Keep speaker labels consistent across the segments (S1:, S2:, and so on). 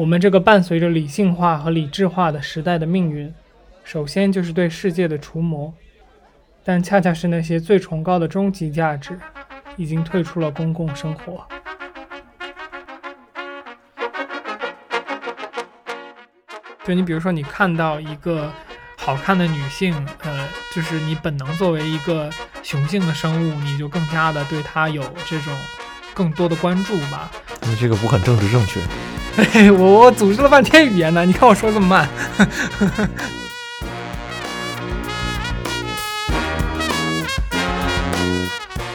S1: 我们这个伴随着理性化和理智化的时代的命运，首先就是对世界的除魔，但恰恰是那些最崇高的终极价值，已经退出了公共生活。就你比如说，你看到一个好看的女性，呃，就是你本能作为一个雄性的生物，你就更加的对她有这种更多的关注吧。
S2: 你这个不很政治正确？
S1: 嘿，我我组织了半天语言呢，你看我说这么慢。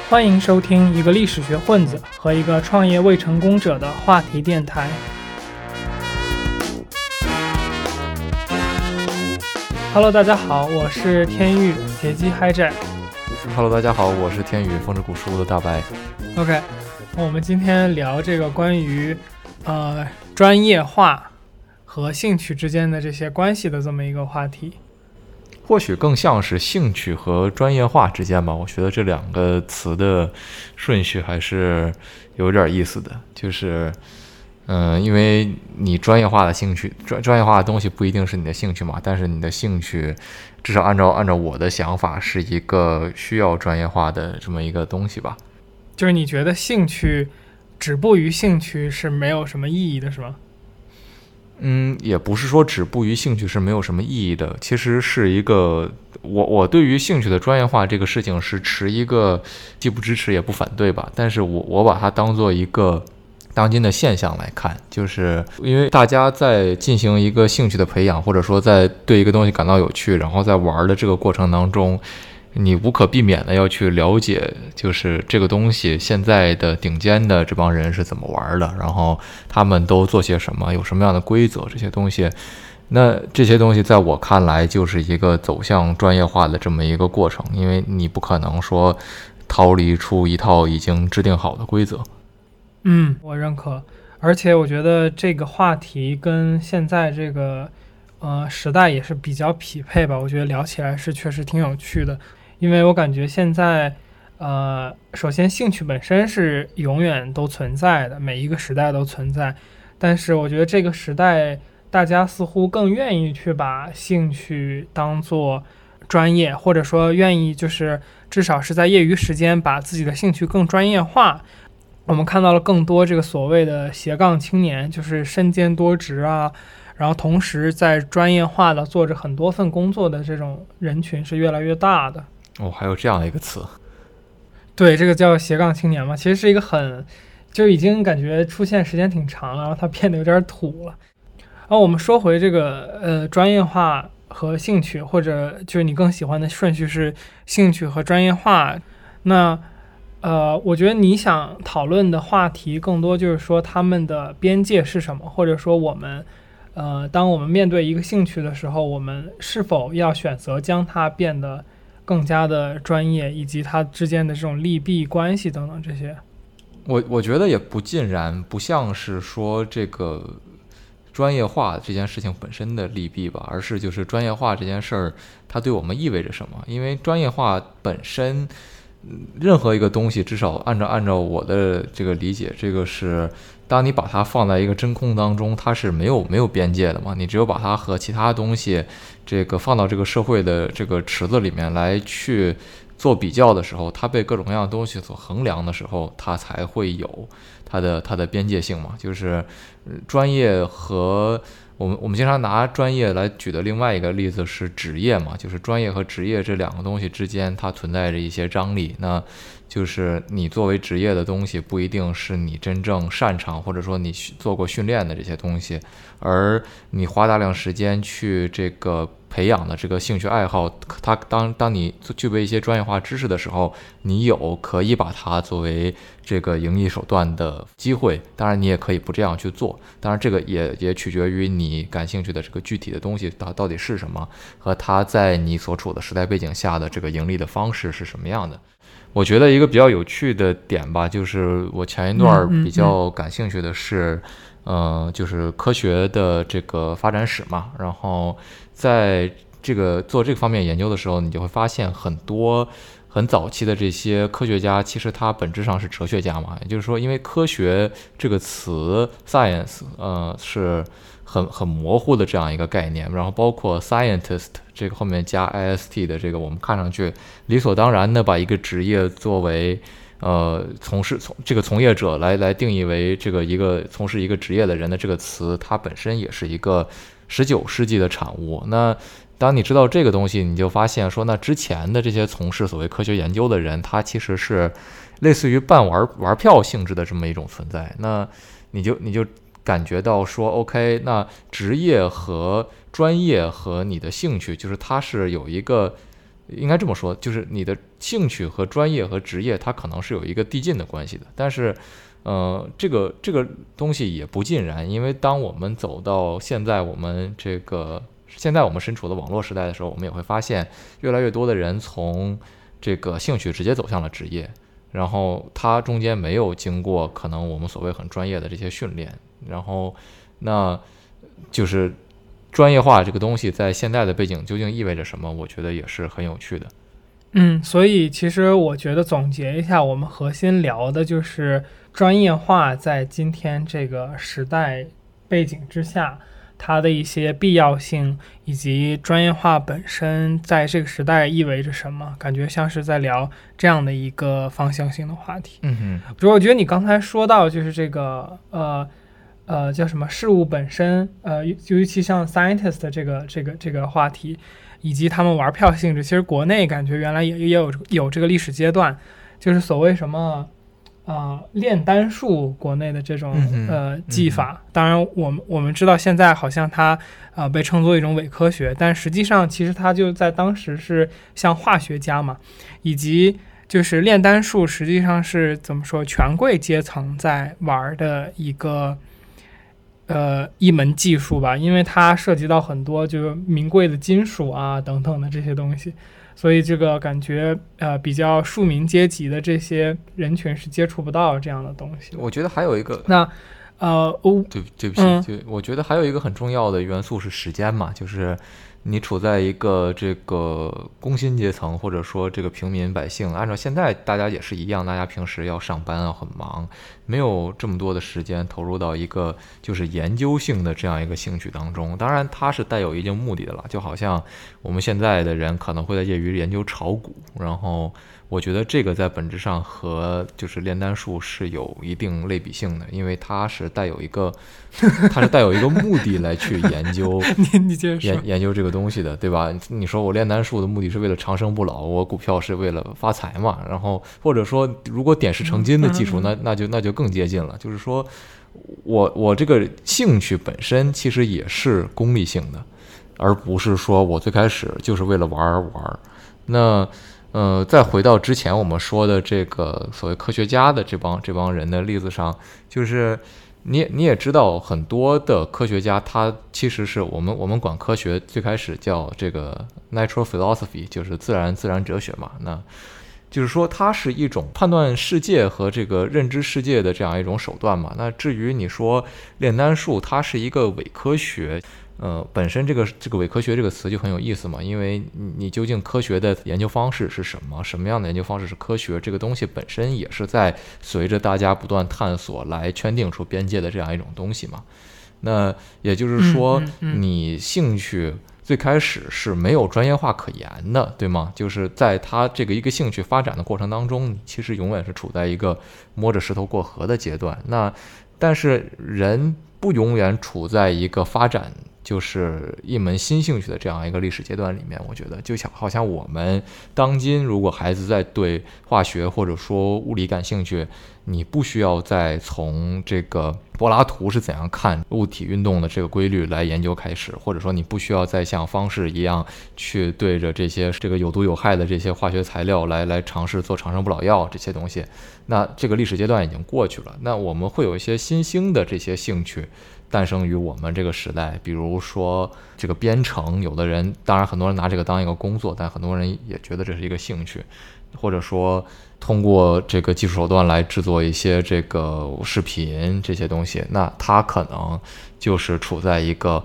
S1: 欢迎收听一个历史学混子和一个创业未成功者的话题电台。Hello，大家好，我是天宇劫机嗨寨。
S2: Hello，大家好，我是天宇风之谷书的大白。
S1: OK，我们今天聊这个关于呃专业化和兴趣之间的这些关系的这么一个话题。
S2: 或许更像是兴趣和专业化之间吧。我觉得这两个词的顺序还是有点意思的，就是。嗯，因为你专业化的兴趣，专专业化的东西不一定是你的兴趣嘛。但是你的兴趣，至少按照按照我的想法，是一个需要专业化的这么一个东西吧。
S1: 就是你觉得兴趣止步于兴趣是没有什么意义的，是吗？
S2: 嗯，也不是说止步于兴趣是没有什么意义的。其实是一个，我我对于兴趣的专业化这个事情是持一个既不支持也不反对吧。但是我我把它当做一个。当今的现象来看，就是因为大家在进行一个兴趣的培养，或者说在对一个东西感到有趣，然后在玩的这个过程当中，你无可避免的要去了解，就是这个东西现在的顶尖的这帮人是怎么玩的，然后他们都做些什么，有什么样的规则，这些东西，那这些东西在我看来就是一个走向专业化的这么一个过程，因为你不可能说逃离出一套已经制定好的规则。
S1: 嗯，我认可，而且我觉得这个话题跟现在这个呃时代也是比较匹配吧。我觉得聊起来是确实挺有趣的，因为我感觉现在呃，首先兴趣本身是永远都存在的，每一个时代都存在。但是我觉得这个时代，大家似乎更愿意去把兴趣当做专业，或者说愿意就是至少是在业余时间把自己的兴趣更专业化。我们看到了更多这个所谓的斜杠青年，就是身兼多职啊，然后同时在专业化的做着很多份工作的这种人群是越来越大的。
S2: 哦，还有这样的一个词，
S1: 对，这个叫斜杠青年嘛，其实是一个很，就已经感觉出现时间挺长了，然后它变得有点土了。然后我们说回这个呃专业化和兴趣，或者就是你更喜欢的顺序是兴趣和专业化，那。呃，我觉得你想讨论的话题更多就是说他们的边界是什么，或者说我们，呃，当我们面对一个兴趣的时候，我们是否要选择将它变得更加的专业，以及它之间的这种利弊关系等等这些。
S2: 我我觉得也不尽然，不像是说这个专业化这件事情本身的利弊吧，而是就是专业化这件事儿它对我们意味着什么？因为专业化本身。任何一个东西，至少按照按照我的这个理解，这个是当你把它放在一个真空当中，它是没有没有边界的嘛？你只有把它和其他东西这个放到这个社会的这个池子里面来去做比较的时候，它被各种各样的东西所衡量的时候，它才会有它的它的边界性嘛？就是专业和。我们我们经常拿专业来举的另外一个例子是职业嘛，就是专业和职业这两个东西之间它存在着一些张力，那就是你作为职业的东西不一定是你真正擅长或者说你做过训练的这些东西，而你花大量时间去这个。培养的这个兴趣爱好，它当当你具备一些专业化知识的时候，你有可以把它作为这个盈利手段的机会。当然，你也可以不这样去做。当然，这个也也取决于你感兴趣的这个具体的东西它到底是什么，和它在你所处的时代背景下的这个盈利的方式是什么样的。我觉得一个比较有趣的点吧，就是我前一段比较感兴趣的是，呃，就是科学的这个发展史嘛，然后。在这个做这个方面研究的时候，你就会发现很多很早期的这些科学家，其实他本质上是哲学家嘛。也就是说，因为科学这个词 science，呃，是很很模糊的这样一个概念。然后包括 scientist 这个后面加 ist 的这个，我们看上去理所当然的把一个职业作为呃从事从这个从业者来来定义为这个一个从事一个职业的人的这个词，它本身也是一个十九世纪的产物。那当你知道这个东西，你就发现说，那之前的这些从事所谓科学研究的人，他其实是类似于半玩玩票性质的这么一种存在。那你就你就感觉到说，OK，那职业和专业和你的兴趣，就是它是有一个，应该这么说，就是你的兴趣和专业和职业，它可能是有一个递进的关系的。但是，呃，这个这个东西也不尽然，因为当我们走到现在，我们这个。现在我们身处的网络时代的时候，我们也会发现，越来越多的人从这个兴趣直接走向了职业，然后他中间没有经过可能我们所谓很专业的这些训练，然后那就是专业化这个东西在现在的背景究竟意味着什么？我觉得也是很有趣的。
S1: 嗯，所以其实我觉得总结一下，我们核心聊的就是专业化在今天这个时代背景之下。它的一些必要性以及专业化本身在这个时代意味着什么？感觉像是在聊这样的一个方向性的话题。
S2: 嗯哼，
S1: 比如我觉得你刚才说到就是这个呃呃叫什么事物本身呃尤其像 scientist 这个这个这个话题，以及他们玩票性质，其实国内感觉原来也也有有这个历史阶段，就是所谓什么。啊，炼丹术国内的这种呃技法，当然我们我们知道现在好像它啊被称作一种伪科学，但实际上其实它就在当时是像化学家嘛，以及就是炼丹术实际上是怎么说权贵阶层在玩的一个呃一门技术吧，因为它涉及到很多就是名贵的金属啊等等的这些东西。所以这个感觉，呃，比较庶民阶级的这些人群是接触不到这样的东西。
S2: 我觉得还有一个，
S1: 那，呃，哦，
S2: 对，对不起，就我觉得还有一个很重要的元素是时间嘛，就是。你处在一个这个工薪阶层，或者说这个平民百姓，按照现在大家也是一样，大家平时要上班啊，很忙，没有这么多的时间投入到一个就是研究性的这样一个兴趣当中。当然，它是带有一定目的的了，就好像我们现在的人可能会在业余研究炒股，然后。我觉得这个在本质上和就是炼丹术是有一定类比性的，因为它是带有一个，它是带有一个目的来去研究，
S1: 你你接着，
S2: 研研究这个东西的，对吧？你说我炼丹术的目的是为了长生不老，我股票是为了发财嘛？然后或者说，如果点石成金的技术，那那就那就更接近了。就是说我我这个兴趣本身其实也是功利性的，而不是说我最开始就是为了玩而玩。那呃，再回到之前我们说的这个所谓科学家的这帮这帮人的例子上，就是你你也知道，很多的科学家他其实是我们我们管科学最开始叫这个 natural philosophy，就是自然自然哲学嘛。那就是说，它是一种判断世界和这个认知世界的这样一种手段嘛。那至于你说炼丹术，它是一个伪科学。呃，本身这个这个伪科学这个词就很有意思嘛，因为你究竟科学的研究方式是什么？什么样的研究方式是科学？这个东西本身也是在随着大家不断探索来圈定出边界的这样一种东西嘛。那也就是说，你兴趣最开始是没有专业化可言的，对吗？就是在他这个一个兴趣发展的过程当中，你其实永远是处在一个摸着石头过河的阶段。那但是人不永远处在一个发展。就是一门新兴趣的这样一个历史阶段里面，我觉得就像好像我们当今，如果孩子在对化学或者说物理感兴趣，你不需要再从这个柏拉图是怎样看物体运动的这个规律来研究开始，或者说你不需要再像方式一样去对着这些这个有毒有害的这些化学材料来来尝试做长生不老药这些东西，那这个历史阶段已经过去了。那我们会有一些新兴的这些兴趣。诞生于我们这个时代，比如说这个编程，有的人当然很多人拿这个当一个工作，但很多人也觉得这是一个兴趣，或者说通过这个技术手段来制作一些这个视频这些东西，那它可能就是处在一个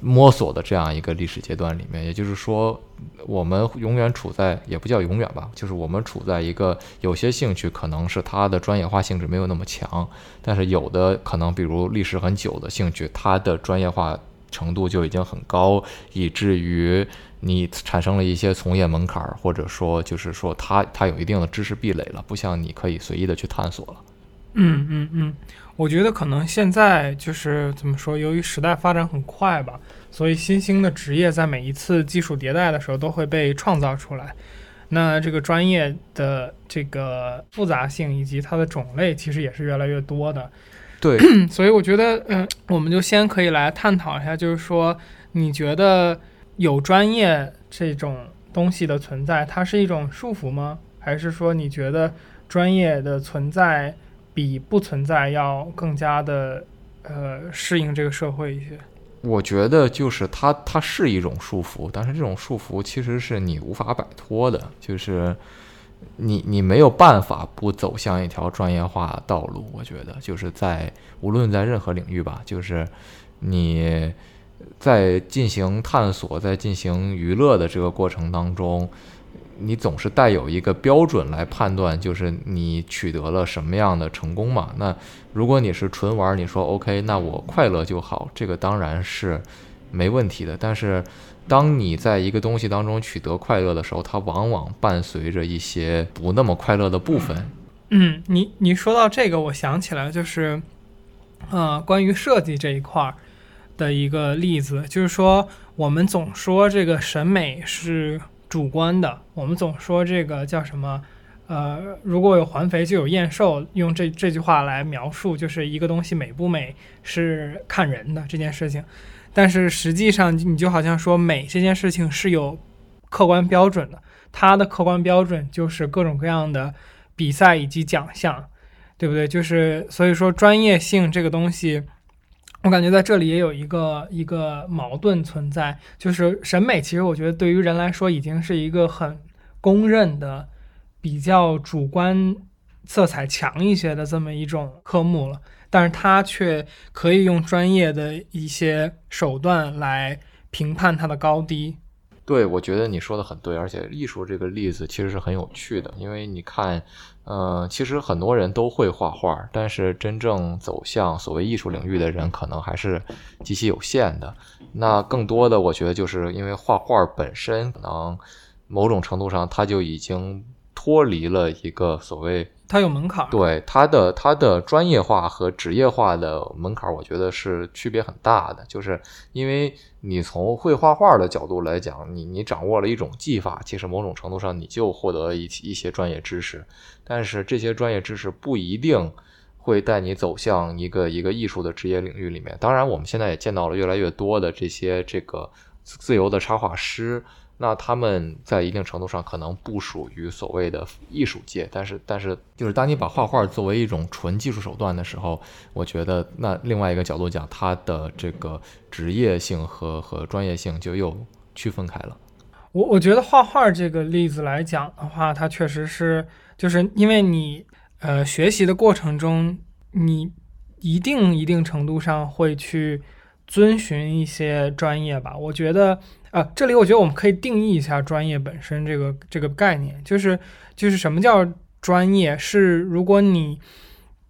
S2: 摸索的这样一个历史阶段里面。也就是说，我们永远处在也不叫永远吧，就是我们处在一个有些兴趣可能是它的专业化性质没有那么强，但是有的可能比如历史很久的兴趣，它的专业化程度就已经很高，以至于你产生了一些从业门槛，或者说就是说它它有一定的知识壁垒了，不像你可以随意的去探索了。
S1: 嗯嗯嗯，我觉得可能现在就是怎么说，由于时代发展很快吧，所以新兴的职业在每一次技术迭代的时候都会被创造出来。那这个专业的这个复杂性以及它的种类，其实也是越来越多的。
S2: 对，
S1: 所以我觉得，嗯，我们就先可以来探讨一下，就是说，你觉得有专业这种东西的存在，它是一种束缚吗？还是说你觉得专业的存在？比不存在要更加的，呃，适应这个社会一些。
S2: 我觉得就是它，它是一种束缚，但是这种束缚其实是你无法摆脱的，就是你你没有办法不走向一条专业化道路。我觉得就是在无论在任何领域吧，就是你在进行探索、在进行娱乐的这个过程当中。你总是带有一个标准来判断，就是你取得了什么样的成功嘛？那如果你是纯玩，你说 OK，那我快乐就好，这个当然是没问题的。但是，当你在一个东西当中取得快乐的时候，它往往伴随着一些不那么快乐的部分。
S1: 嗯，你你说到这个，我想起来就是，呃，关于设计这一块儿的一个例子，就是说我们总说这个审美是。主观的，我们总说这个叫什么？呃，如果有环肥就有燕瘦，用这这句话来描述，就是一个东西美不美是看人的这件事情。但是实际上，你就好像说美这件事情是有客观标准的，它的客观标准就是各种各样的比赛以及奖项，对不对？就是所以说专业性这个东西。我感觉在这里也有一个一个矛盾存在，就是审美，其实我觉得对于人来说已经是一个很公认的、比较主观色彩强一些的这么一种科目了，但是它却可以用专业的一些手段来评判它的高低。
S2: 对，我觉得你说的很对，而且艺术这个例子其实是很有趣的，因为你看，呃，其实很多人都会画画，但是真正走向所谓艺术领域的人可能还是极其有限的。那更多的，我觉得就是因为画画本身可能某种程度上，它就已经脱离了一个所谓。
S1: 它有门槛，
S2: 对它的它的专业化和职业化的门槛，我觉得是区别很大的。就是因为你从会画画的角度来讲，你你掌握了一种技法，其实某种程度上你就获得一一些专业知识，但是这些专业知识不一定会带你走向一个一个艺术的职业领域里面。当然，我们现在也见到了越来越多的这些这个自由的插画师。那他们在一定程度上可能不属于所谓的艺术界，但是但是就是当你把画画作为一种纯技术手段的时候，我觉得那另外一个角度讲，它的这个职业性和和专业性就又区分开了。
S1: 我我觉得画画这个例子来讲的话，它确实是就是因为你呃学习的过程中，你一定一定程度上会去遵循一些专业吧，我觉得。啊，这里我觉得我们可以定义一下专业本身这个这个概念，就是就是什么叫专业？是如果你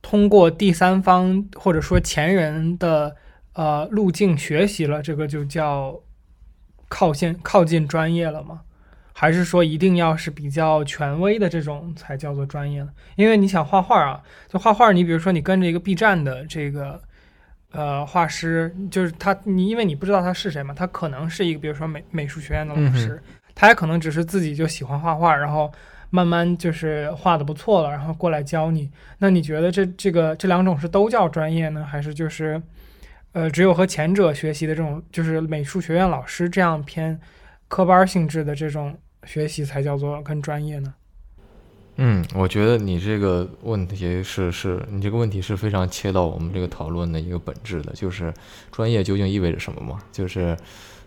S1: 通过第三方或者说前人的呃路径学习了，这个就叫靠近靠近专业了吗？还是说一定要是比较权威的这种才叫做专业呢？因为你想画画啊，就画画，你比如说你跟着一个 B 站的这个。呃，画师就是他，你因为你不知道他是谁嘛，他可能是一个，比如说美美术学院的老师，他也可能只是自己就喜欢画画，然后慢慢就是画的不错了，然后过来教你。那你觉得这这个这两种是都叫专业呢，还是就是呃，只有和前者学习的这种，就是美术学院老师这样偏科班性质的这种学习才叫做更专业呢？
S2: 嗯，我觉得你这个问题是是你这个问题是非常切到我们这个讨论的一个本质的，就是专业究竟意味着什么嘛？就是，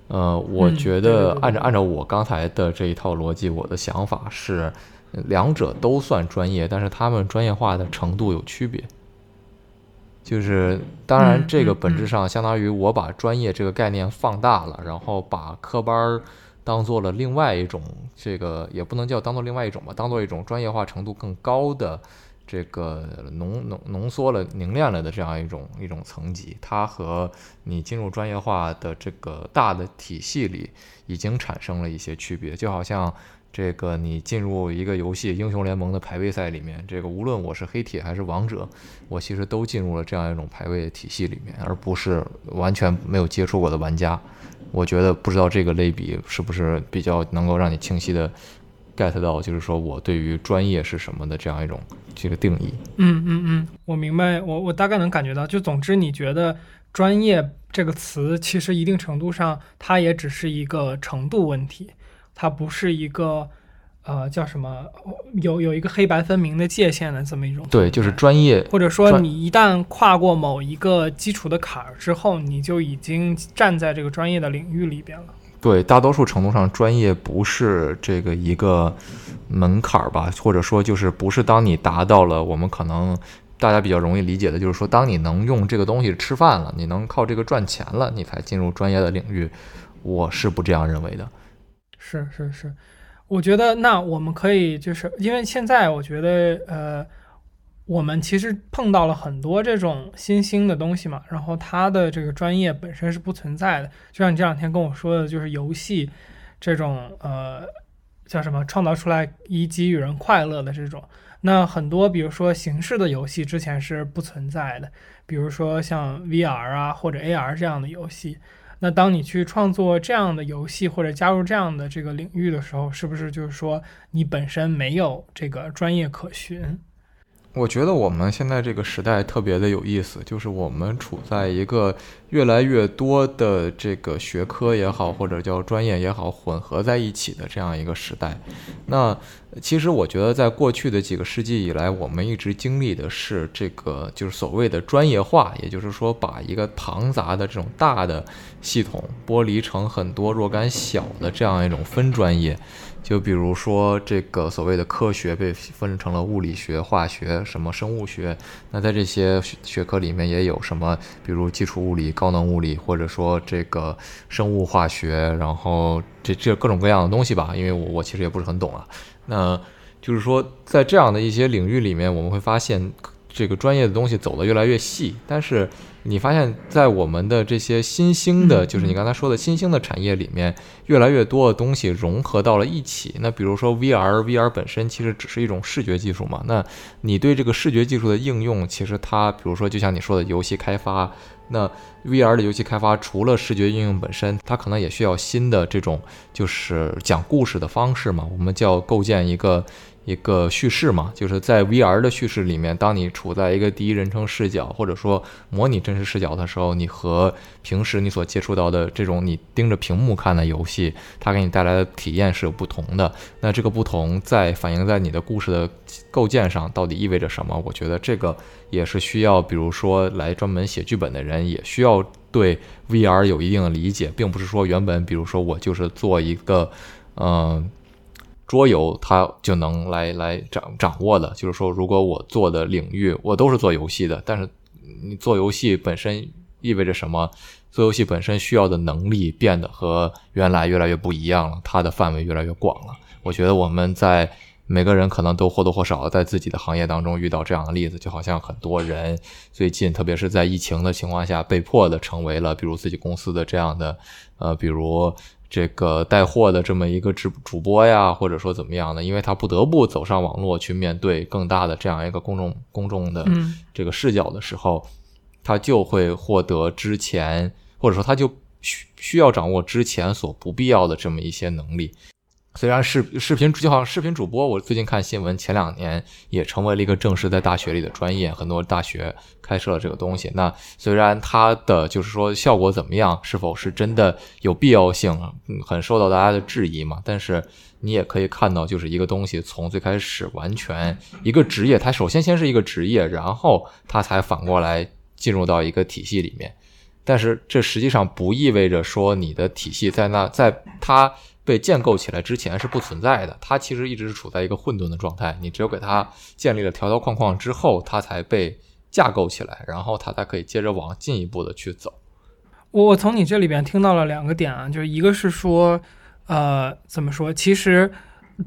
S2: 呃，我觉得按照按照我刚才的这一套逻辑，我的想法是，两者都算专业，但是他们专业化的程度有区别。就是当然，这个本质上相当于我把专业这个概念放大了，然后把科班儿。当做了另外一种这个也不能叫当做另外一种吧，当做一种专业化程度更高的这个浓浓浓缩了凝练了的这样一种一种层级，它和你进入专业化的这个大的体系里已经产生了一些区别，就好像。这个你进入一个游戏英雄联盟的排位赛里面，这个无论我是黑铁还是王者，我其实都进入了这样一种排位体系里面，而不是完全没有接触过的玩家。我觉得不知道这个类比是不是比较能够让你清晰的 get 到，就是说我对于专业是什么的这样一种这个定义。
S1: 嗯嗯嗯，我明白，我我大概能感觉到。就总之，你觉得专业这个词其实一定程度上它也只是一个程度问题。它不是一个，呃，叫什么？有有一个黑白分明的界限的这么一种。
S2: 对，就是专业。
S1: 或者说，你一旦跨过某一个基础的坎儿之后，你就已经站在这个专业的领域里边了。
S2: 对，大多数程度上，专业不是这个一个门槛儿吧？或者说，就是不是当你达到了我们可能大家比较容易理解的，就是说，当你能用这个东西吃饭了，你能靠这个赚钱了，你才进入专业的领域。我是不这样认为的。
S1: 是是是，我觉得那我们可以就是因为现在我觉得呃，我们其实碰到了很多这种新兴的东西嘛，然后它的这个专业本身是不存在的，就像你这两天跟我说的，就是游戏这种呃叫什么创造出来以给予人快乐的这种，那很多比如说形式的游戏之前是不存在的，比如说像 VR 啊或者 AR 这样的游戏。那当你去创作这样的游戏或者加入这样的这个领域的时候，是不是就是说你本身没有这个专业可循？
S2: 我觉得我们现在这个时代特别的有意思，就是我们处在一个越来越多的这个学科也好，或者叫专业也好，混合在一起的这样一个时代。那其实我觉得，在过去的几个世纪以来，我们一直经历的是这个就是所谓的专业化，也就是说，把一个庞杂的这种大的系统剥离成很多若干小的这样一种分专业。就比如说，这个所谓的科学被分成了物理学、化学、什么生物学。那在这些学科里面，也有什么，比如基础物理、高能物理，或者说这个生物化学，然后这这各种各样的东西吧。因为我我其实也不是很懂啊。那就是说，在这样的一些领域里面，我们会发现。这个专业的东西走得越来越细，但是你发现，在我们的这些新兴的，就是你刚才说的新兴的产业里面，越来越多的东西融合到了一起。那比如说 VR，VR 本身其实只是一种视觉技术嘛。那你对这个视觉技术的应用，其实它，比如说就像你说的游戏开发，那 VR 的游戏开发除了视觉应用本身，它可能也需要新的这种就是讲故事的方式嘛。我们叫构建一个。一个叙事嘛，就是在 VR 的叙事里面，当你处在一个第一人称视角，或者说模拟真实视角的时候，你和平时你所接触到的这种你盯着屏幕看的游戏，它给你带来的体验是有不同的。那这个不同在反映在你的故事的构建上，到底意味着什么？我觉得这个也是需要，比如说来专门写剧本的人，也需要对 VR 有一定的理解，并不是说原本，比如说我就是做一个，嗯。桌游它就能来来掌掌握的，就是说，如果我做的领域我都是做游戏的，但是你做游戏本身意味着什么？做游戏本身需要的能力变得和原来越来越不一样了，它的范围越来越广了。我觉得我们在每个人可能都或多或少在自己的行业当中遇到这样的例子，就好像很多人最近，特别是在疫情的情况下，被迫的成为了比如自己公司的这样的，呃，比如。这个带货的这么一个直主播呀，或者说怎么样的，因为他不得不走上网络去面对更大的这样一个公众公众的这个视角的时候，他就会获得之前或者说他就需需要掌握之前所不必要的这么一些能力。虽然视视频就好像视频主播，我最近看新闻，前两年也成为了一个正式在大学里的专业，很多大学开设了这个东西。那虽然它的就是说效果怎么样，是否是真的有必要性，很受到大家的质疑嘛？但是你也可以看到，就是一个东西从最开始完全一个职业，它首先先是一个职业，然后它才反过来进入到一个体系里面。但是这实际上不意味着说你的体系在那，在它。被建构起来之前是不存在的，它其实一直是处在一个混沌的状态。你只有给它建立了条条框框之后，它才被架构起来，然后它才可以接着往进一步的去走。
S1: 我我从你这里边听到了两个点啊，就是一个是说，呃，怎么说？其实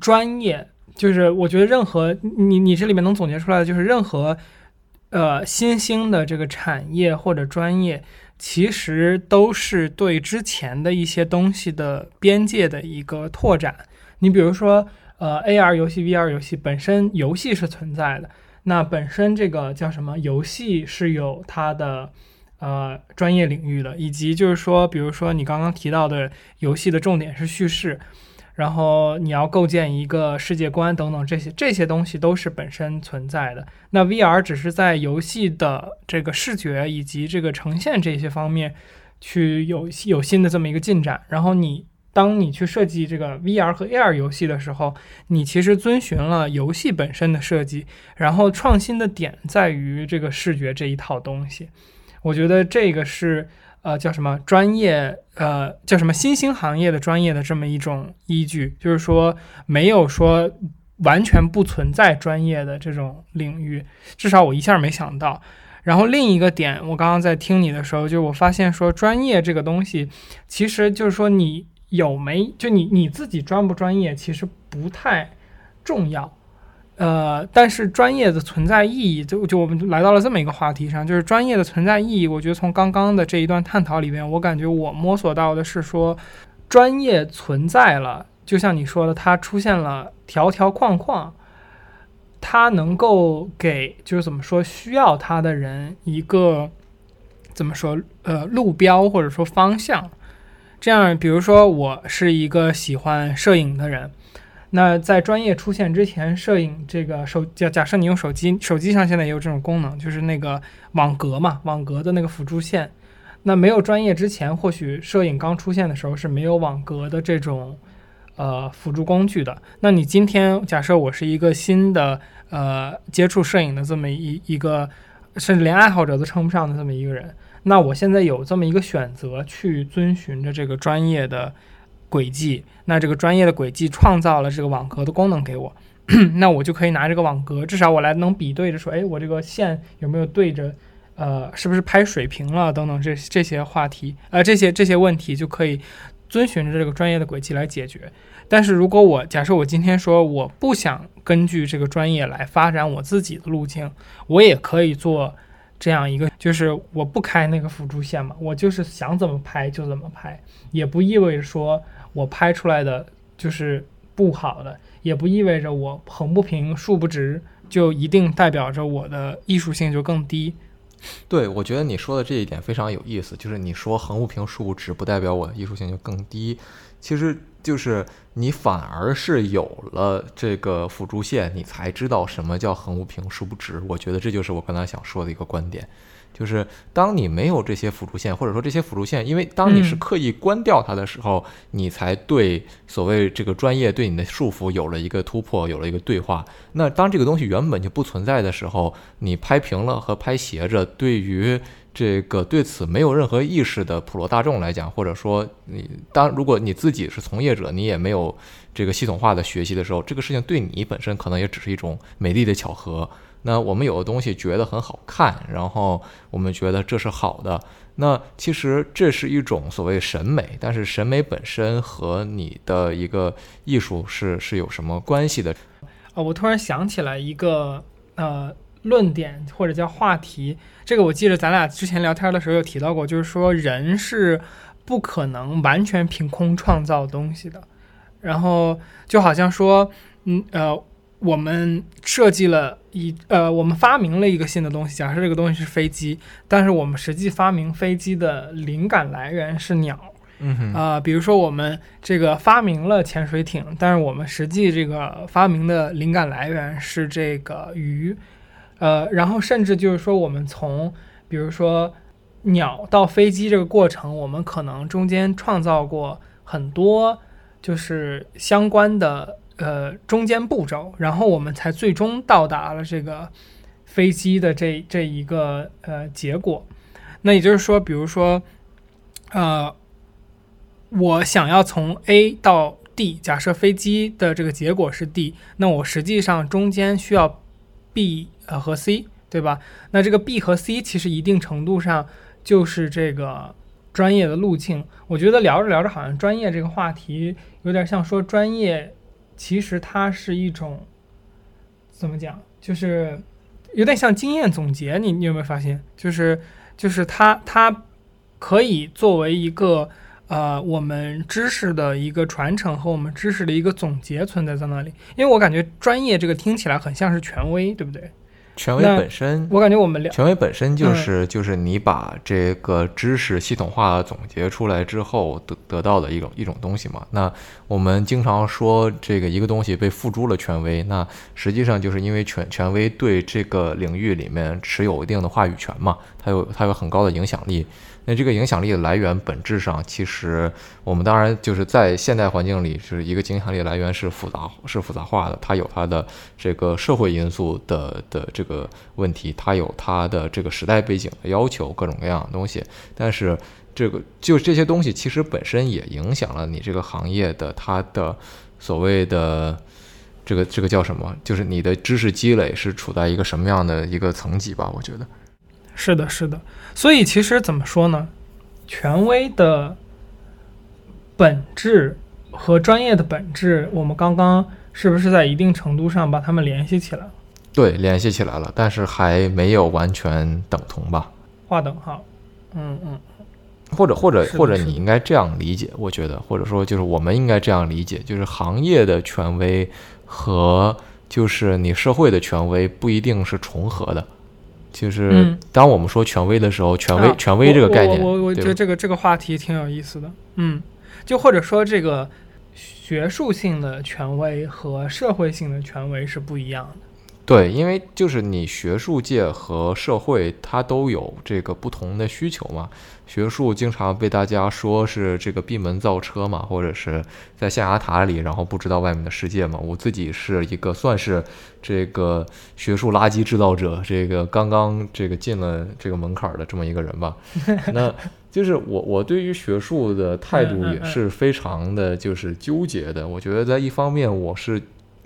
S1: 专业就是我觉得任何你你这里面能总结出来的就是任何呃新兴的这个产业或者专业，其实都是对之前的一些东西的边界的一个拓展。你比如说呃 AR 游戏、VR 游戏本身游戏是存在的，那本身这个叫什么游戏是有它的。呃，专业领域的，以及就是说，比如说你刚刚提到的游戏的重点是叙事，然后你要构建一个世界观等等这些这些东西都是本身存在的。那 VR 只是在游戏的这个视觉以及这个呈现这些方面去有有新的这么一个进展。然后你当你去设计这个 VR 和 AR 游戏的时候，你其实遵循了游戏本身的设计，然后创新的点在于这个视觉这一套东西。我觉得这个是呃叫什么专业呃叫什么新兴行业的专业的这么一种依据，就是说没有说完全不存在专业的这种领域，至少我一下没想到。然后另一个点，我刚刚在听你的时候，就我发现说专业这个东西，其实就是说你有没就你你自己专不专业，其实不太重要。呃，但是专业的存在意义，就就我们来到了这么一个话题上，就是专业的存在意义。我觉得从刚刚的这一段探讨里面，我感觉我摸索到的是说，专业存在了，就像你说的，它出现了条条框框，它能够给就是怎么说需要它的人一个怎么说呃路标或者说方向。这样，比如说我是一个喜欢摄影的人。那在专业出现之前，摄影这个手假假设你用手机，手机上现在也有这种功能，就是那个网格嘛，网格的那个辅助线。那没有专业之前，或许摄影刚出现的时候是没有网格的这种呃辅助工具的。那你今天假设我是一个新的呃接触摄影的这么一一个，甚至连爱好者都称不上的这么一个人，那我现在有这么一个选择，去遵循着这个专业的。轨迹，那这个专业的轨迹创造了这个网格的功能给我，那我就可以拿这个网格，至少我来能比对着说，哎，我这个线有没有对着，呃，是不是拍水平了等等这这些话题，呃，这些这些问题就可以遵循着这个专业的轨迹来解决。但是如果我假设我今天说我不想根据这个专业来发展我自己的路径，我也可以做这样一个，就是我不开那个辅助线嘛，我就是想怎么拍就怎么拍，也不意味着说。我拍出来的就是不好的，也不意味着我横不平竖不直就一定代表着我的艺术性就更低。
S2: 对，我觉得你说的这一点非常有意思，就是你说横不平竖不直不代表我的艺术性就更低，其实就是你反而是有了这个辅助线，你才知道什么叫横不平竖不直。我觉得这就是我刚才想说的一个观点。就是当你没有这些辅助线，或者说这些辅助线，因为当你是刻意关掉它的时候，你才对所谓这个专业对你的束缚有了一个突破，有了一个对话。那当这个东西原本就不存在的时候，你拍平了和拍斜着，对于这个对此没有任何意识的普罗大众来讲，或者说你当如果你自己是从业者，你也没有这个系统化的学习的时候，这个事情对你本身可能也只是一种美丽的巧合。那我们有的东西觉得很好看，然后我们觉得这是好的。那其实这是一种所谓审美，但是审美本身和你的一个艺术是是有什么关系的？
S1: 啊，我突然想起来一个呃论点或者叫话题，这个我记得咱俩之前聊天的时候有提到过，就是说人是不可能完全凭空创造东西的。然后就好像说，嗯呃。我们设计了一呃，我们发明了一个新的东西。假设这个东西是飞机，但是我们实际发明飞机的灵感来源是鸟。
S2: 嗯哼
S1: 啊，比如说我们这个发明了潜水艇，但是我们实际这个发明的灵感来源是这个鱼。呃，然后甚至就是说，我们从比如说鸟到飞机这个过程，我们可能中间创造过很多就是相关的。呃，中间步骤，然后我们才最终到达了这个飞机的这这一个呃结果。那也就是说，比如说，呃，我想要从 A 到 D，假设飞机的这个结果是 D，那我实际上中间需要 B 呃和 C，对吧？那这个 B 和 C 其实一定程度上就是这个专业的路径。我觉得聊着聊着，好像专业这个话题有点像说专业，其实它是一种怎么讲，就是有点像经验总结。你你有没有发现，就是就是它它可以作为一个呃我们知识的一个传承和我们知识的一个总结存在在那里。因为我感觉专业这个听起来很像是权威，对不对？
S2: 权威本身，
S1: 我感觉我们聊
S2: 权威本身就是就是你把这个知识系统化总结出来之后得得到的一种一种东西嘛。那我们经常说这个一个东西被付诸了权威，那实际上就是因为权权威对这个领域里面持有一定的话语权嘛，它有它有很高的影响力。那这个影响力的来源，本质上其实我们当然就是在现代环境里，就是一个影响力来源是复杂是复杂化的，它有它的这个社会因素的的这个问题，它有它的这个时代背景的要求，各种各样的东西。但是这个就这些东西，其实本身也影响了你这个行业的它的所谓的这个这个叫什么？就是你的知识积累是处在一个什么样的一个层级吧？我觉得。
S1: 是的，是的，所以其实怎么说呢？权威的本质和专业的本质，我们刚刚是不是在一定程度上把它们联系起来了？
S2: 对，联系起来了，但是还没有完全等同吧？
S1: 划等号。嗯嗯。
S2: 或者或者或者，你应该这样理解，我觉得，或者说就是我们应该这样理解，就是行业的权威和就是你社会的权威不一定是重合的。就是当我们说权威的时候，权威权威这个概念，
S1: 我我我觉得这个这个话题挺有意思的。嗯，就或者说这个学术性的权威和社会性的权威是不一样的。
S2: 对，因为就是你学术界和社会它都有这个不同的需求嘛。学术经常被大家说是这个闭门造车嘛，或者是在象牙塔里，然后不知道外面的世界嘛。我自己是一个算是这个学术垃圾制造者，这个刚刚这个进了这个门槛的这么一个人吧。那就是我我对于学术的态度也是非常的就是纠结的。我觉得在一方面我是。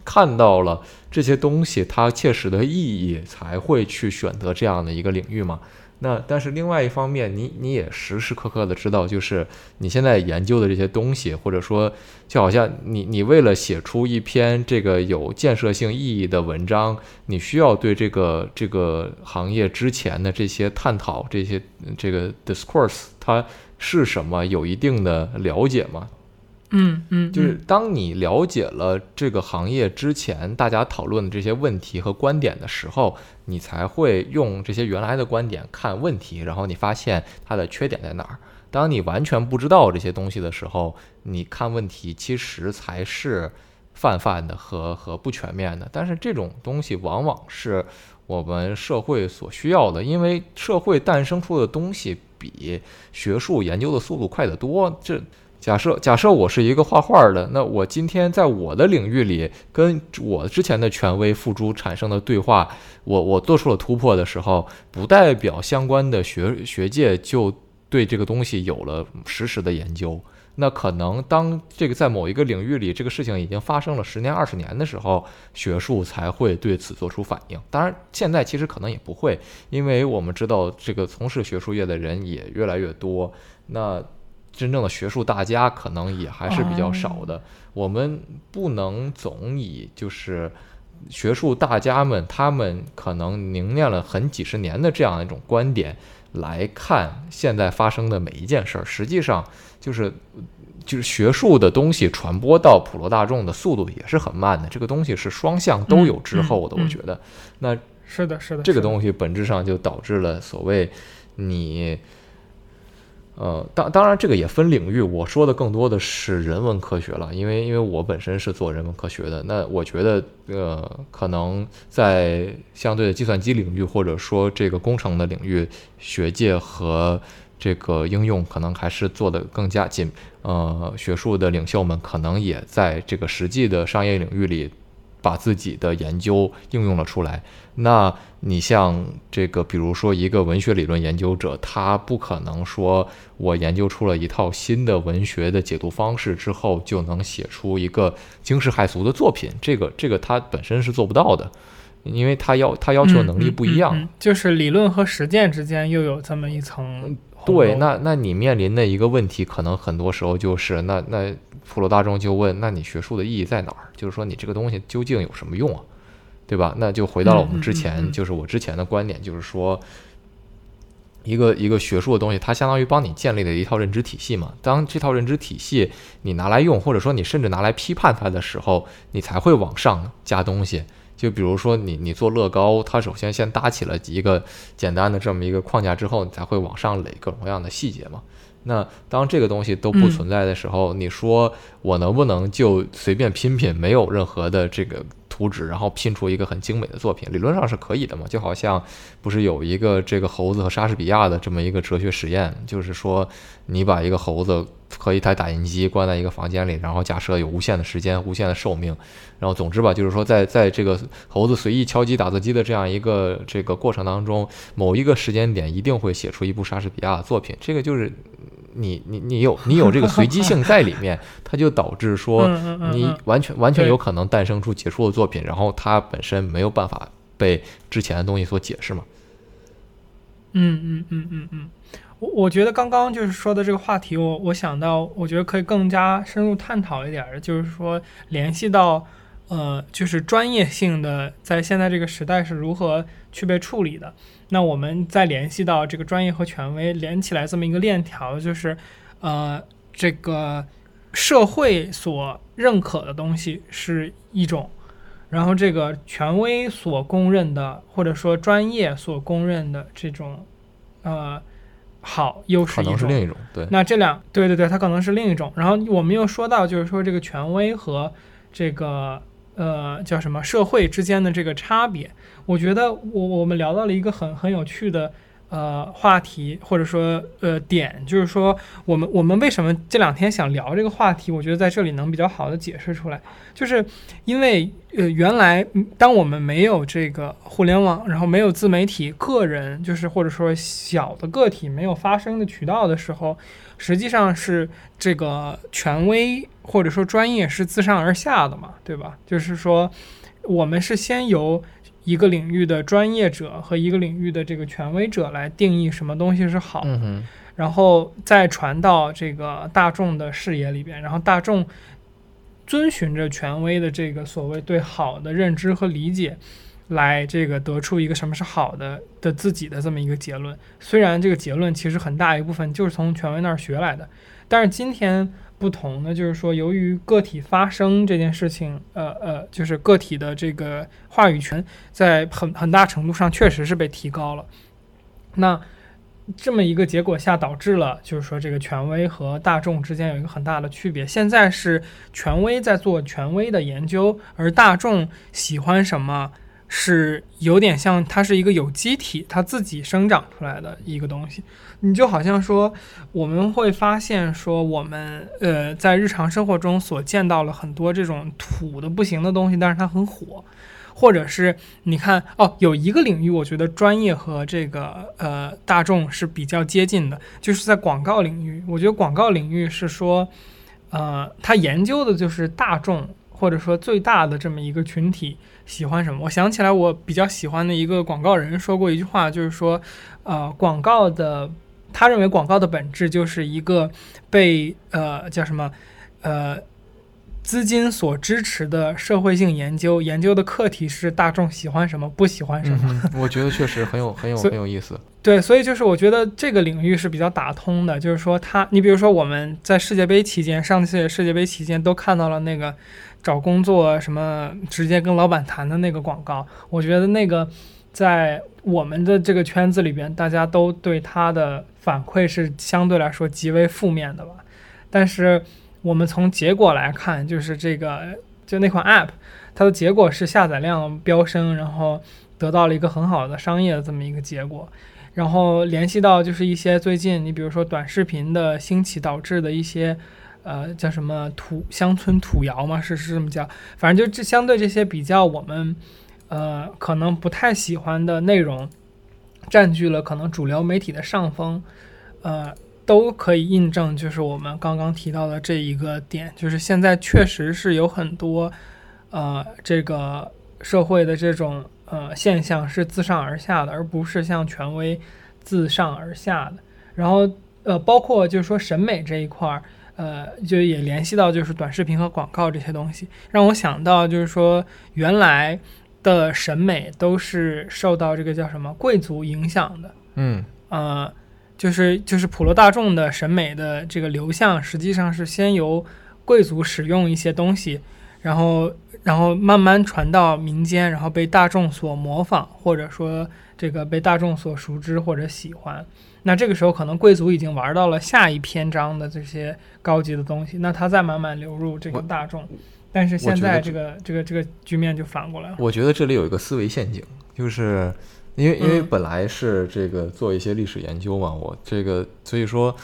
S2: 看到了这些东西，它切实的意义，才会去选择这样的一个领域嘛？那但是另外一方面，你你也时时刻刻的知道，就是你现在研究的这些东西，或者说就好像你你为了写出一篇这个有建设性意义的文章，你需要对这个这个行业之前的这些探讨，这些这个 discourse 它是什么，有一定的了解嘛？
S1: 嗯嗯，
S2: 就是当你了解了这个行业之前大家讨论的这些问题和观点的时候，你才会用这些原来的观点看问题，然后你发现它的缺点在哪儿。当你完全不知道这些东西的时候，你看问题其实才是泛泛的和和不全面的。但是这种东西往往是我们社会所需要的，因为社会诞生出的东西比学术研究的速度快得多。这。假设假设我是一个画画的，那我今天在我的领域里跟我之前的权威付诸产生的对话，我我做出了突破的时候，不代表相关的学学界就对这个东西有了实时的研究。那可能当这个在某一个领域里这个事情已经发生了十年二十年的时候，学术才会对此做出反应。当然，现在其实可能也不会，因为我们知道这个从事学术业的人也越来越多。那真正的学术大家可能也还是比较少的。我们不能总以就是学术大家们他们可能凝练了很几十年的这样一种观点来看现在发生的每一件事儿。实际上，就是就是学术的东西传播到普罗大众的速度也是很慢的。这个东西是双向都有滞后的。我觉得，那
S1: 是的，是的，
S2: 这个东西本质上就导致了所谓你。呃，当当然，这个也分领域。我说的更多的是人文科学了，因为因为我本身是做人文科学的。那我觉得，呃，可能在相对的计算机领域，或者说这个工程的领域，学界和这个应用可能还是做的更加紧。呃，学术的领袖们可能也在这个实际的商业领域里。把自己的研究应用了出来。那你像这个，比如说一个文学理论研究者，他不可能说我研究出了一套新的文学的解读方式之后，就能写出一个惊世骇俗的作品。这个，这个他本身是做不到的，因为他要他要求能力不一样。
S1: 就是理论和实践之间又有这么一层。
S2: 对，那那你面临的一个问题，可能很多时候就是，那那普罗大众就问，那你学术的意义在哪儿？就是说你这个东西究竟有什么用啊？对吧？那就回到了我们之前，就是我之前的观点，就是说，一个一个学术的东西，它相当于帮你建立了一套认知体系嘛。当这套认知体系你拿来用，或者说你甚至拿来批判它的时候，你才会往上加东西。就比如说你你做乐高，它首先先搭起了一个简单的这么一个框架之后，你才会往上垒各种各样的细节嘛。那当这个东西都不存在的时候，你说我能不能就随便拼拼，没有任何的这个图纸，然后拼出一个很精美的作品？理论上是可以的嘛？就好像不是有一个这个猴子和莎士比亚的这么一个哲学实验，就是说你把一个猴子。和一台打印机关在一个房间里，然后假设有无限的时间、无限的寿命，然后总之吧，就是说在在这个猴子随意敲击打字机的这样一个这个过程当中，某一个时间点一定会写出一部莎士比亚的作品。这个就是你你你有你有这个随机性在里面，它就导致说你完全完全有可能诞生出杰出的作品，然后它本身没有办法被之前的东西所解释嘛。
S1: 嗯嗯嗯嗯嗯。我我觉得刚刚就是说的这个话题，我我想到，我觉得可以更加深入探讨一点儿，就是说联系到，呃，就是专业性的在现在这个时代是如何去被处理的。那我们再联系到这个专业和权威连起来这么一个链条，就是，呃，这个社会所认可的东西是一种，然后这个权威所公认的或者说专业所公认的这种，呃。好，又是
S2: 可能是另一种，对。
S1: 那这两，对对对，它可能是另一种。然后我们又说到，就是说这个权威和这个呃叫什么社会之间的这个差别。我觉得我我们聊到了一个很很有趣的。呃，话题或者说呃点，就是说我们我们为什么这两天想聊这个话题？我觉得在这里能比较好的解释出来，就是因为呃原来当我们没有这个互联网，然后没有自媒体，个人就是或者说小的个体没有发声的渠道的时候，实际上是这个权威或者说专业是自上而下的嘛，对吧？就是说我们是先由。一个领域的专业者和一个领域的这个权威者来定义什么东西是好，然后再传到这个大众的视野里边，然后大众遵循着权威的这个所谓对好的认知和理解，来这个得出一个什么是好的的自己的这么一个结论。虽然这个结论其实很大一部分就是从权威那儿学来的，但是今天。不同的就是说，由于个体发声这件事情，呃呃，就是个体的这个话语权在很很大程度上确实是被提高了。那这么一个结果下，导致了就是说，这个权威和大众之间有一个很大的区别。现在是权威在做权威的研究，而大众喜欢什么？是有点像，它是一个有机体，它自己生长出来的一个东西。你就好像说，我们会发现说，我们呃在日常生活中所见到了很多这种土的不行的东西，但是它很火。或者是你看哦，有一个领域，我觉得专业和这个呃大众是比较接近的，就是在广告领域。我觉得广告领域是说，呃，它研究的就是大众或者说最大的这么一个群体。喜欢什么？我想起来，我比较喜欢的一个广告人说过一句话，就是说，呃，广告的，他认为广告的本质就是一个被呃叫什么，呃，资金所支持的社会性研究，研究的课题是大众喜欢什么，不喜欢什么。
S2: 我觉得确实很有很有很有意思。
S1: 对，所以就是我觉得这个领域是比较打通的，就是说他，你比如说我们在世界杯期间，上次世界杯期间都看到了那个。找工作什么直接跟老板谈的那个广告，我觉得那个在我们的这个圈子里边，大家都对他的反馈是相对来说极为负面的吧。但是我们从结果来看，就是这个就那款 App，它的结果是下载量飙升，然后得到了一个很好的商业的这么一个结果。然后联系到就是一些最近你比如说短视频的兴起导致的一些。呃，叫什么土乡村土谣嘛，是是这么叫。反正就这相对这些比较我们，呃，可能不太喜欢的内容，占据了可能主流媒体的上风，呃，都可以印证，就是我们刚刚提到的这一个点，就是现在确实是有很多，呃，这个社会的这种呃现象是自上而下的，而不是像权威自上而下的。然后呃，包括就是说审美这一块儿，呃，就也联系到就是短视频和广告这些东西，让我想到就是说原来的审美都是受到这个叫什么贵族影响的，
S2: 嗯
S1: 呃，就是就是普罗大众的审美的这个流向，实际上是先由贵族使用一些东西，然后然后慢慢传到民间，然后被大众所模仿，或者说这个被大众所熟知或者喜欢。那这个时候，可能贵族已经玩到了下一篇章的这些高级的东西，那它再慢慢流入这个大众。但是现在这个这个这个局面就反过来了。
S2: 我觉得这里有一个思维陷阱，就是因为因为
S1: 嗯
S2: 本来是这个做一些历史研究嘛，我这个所以说，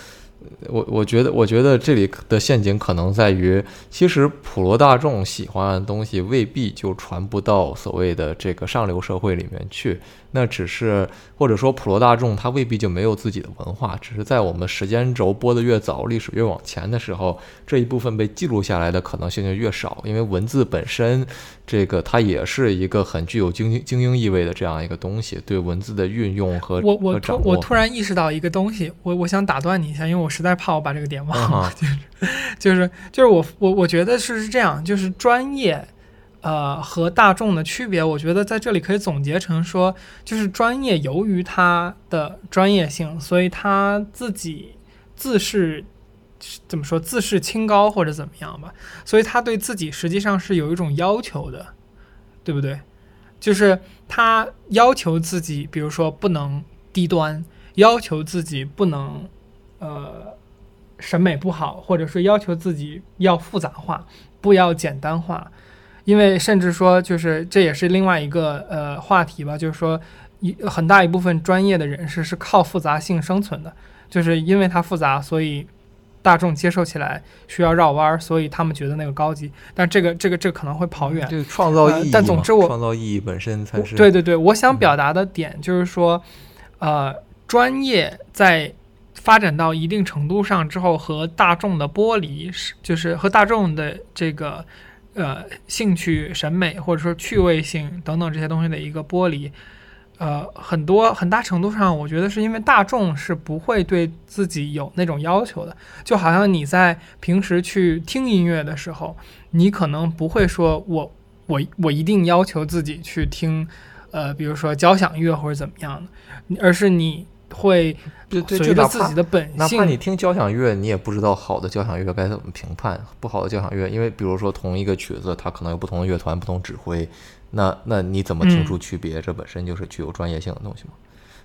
S2: 我我觉得我觉得这里的陷阱可能在于，其实普罗大众喜欢的东西未必就传不到所谓的这个上流社会里面去，那只是或者说普罗大众他未必就没有自己的文化，只是在我们时间轴播的越早，历史越往前的时候，这一部分被记录下来的可能性就越少，因为文字本身这个它也是一个很具有精英精英意味的这样一个东西，对文字的运用和
S1: 我我突
S2: 和。
S1: 我突然意识到一个东西，我我想打断你一下，因为我实在怕我把这个点忘了。
S2: 嗯 哈
S1: 就是就是我我我觉得是是这样，就是专业，呃和大众的区别，我觉得在这里可以总结成说，就是专业由于它的专业性，所以他自己自视怎么说自视清高或者怎么样吧，所以他对自己实际上是有一种要求的，对不对？就是他要求自己，比如说不能低端，要求自己不能呃审美不好，或者说要求自己要复杂化，不要简单化，因为甚至说就是这也是另外一个呃话题吧，就是说一很大一部分专业的人士是靠复杂性生存的，就是因为它复杂，所以大众接受起来需要绕弯儿，所以他们觉得那个高级，但这个这个这个可能会跑远。
S2: 这个创造意义、
S1: 呃但总之我
S2: 创造意义本身才是。
S1: 对对对，我想表达的点就是说，呃，专业在发展到一定程度上之后，和大众的剥离是，就是和大众的这个呃兴趣、审美或者说趣味性等等这些东西的一个剥离。呃，很多很大程度上，我觉得是因为大众是不会对自己有那种要求的，就好像你在平时去听音乐的时候，你可能不会说我我我一定要求自己去听，呃，比如说交响乐或者怎么样的，而是你会
S2: 对对，
S1: 随
S2: 就哪怕
S1: 着自己的本性，
S2: 哪怕你听交响乐，你也不知道好的交响乐该怎么评判不好的交响乐，因为比如说同一个曲子，它可能有不同的乐团、不同指挥，那那你怎么听
S1: 嗯
S2: 出区别？这本身就是具有专业性的东西嘛。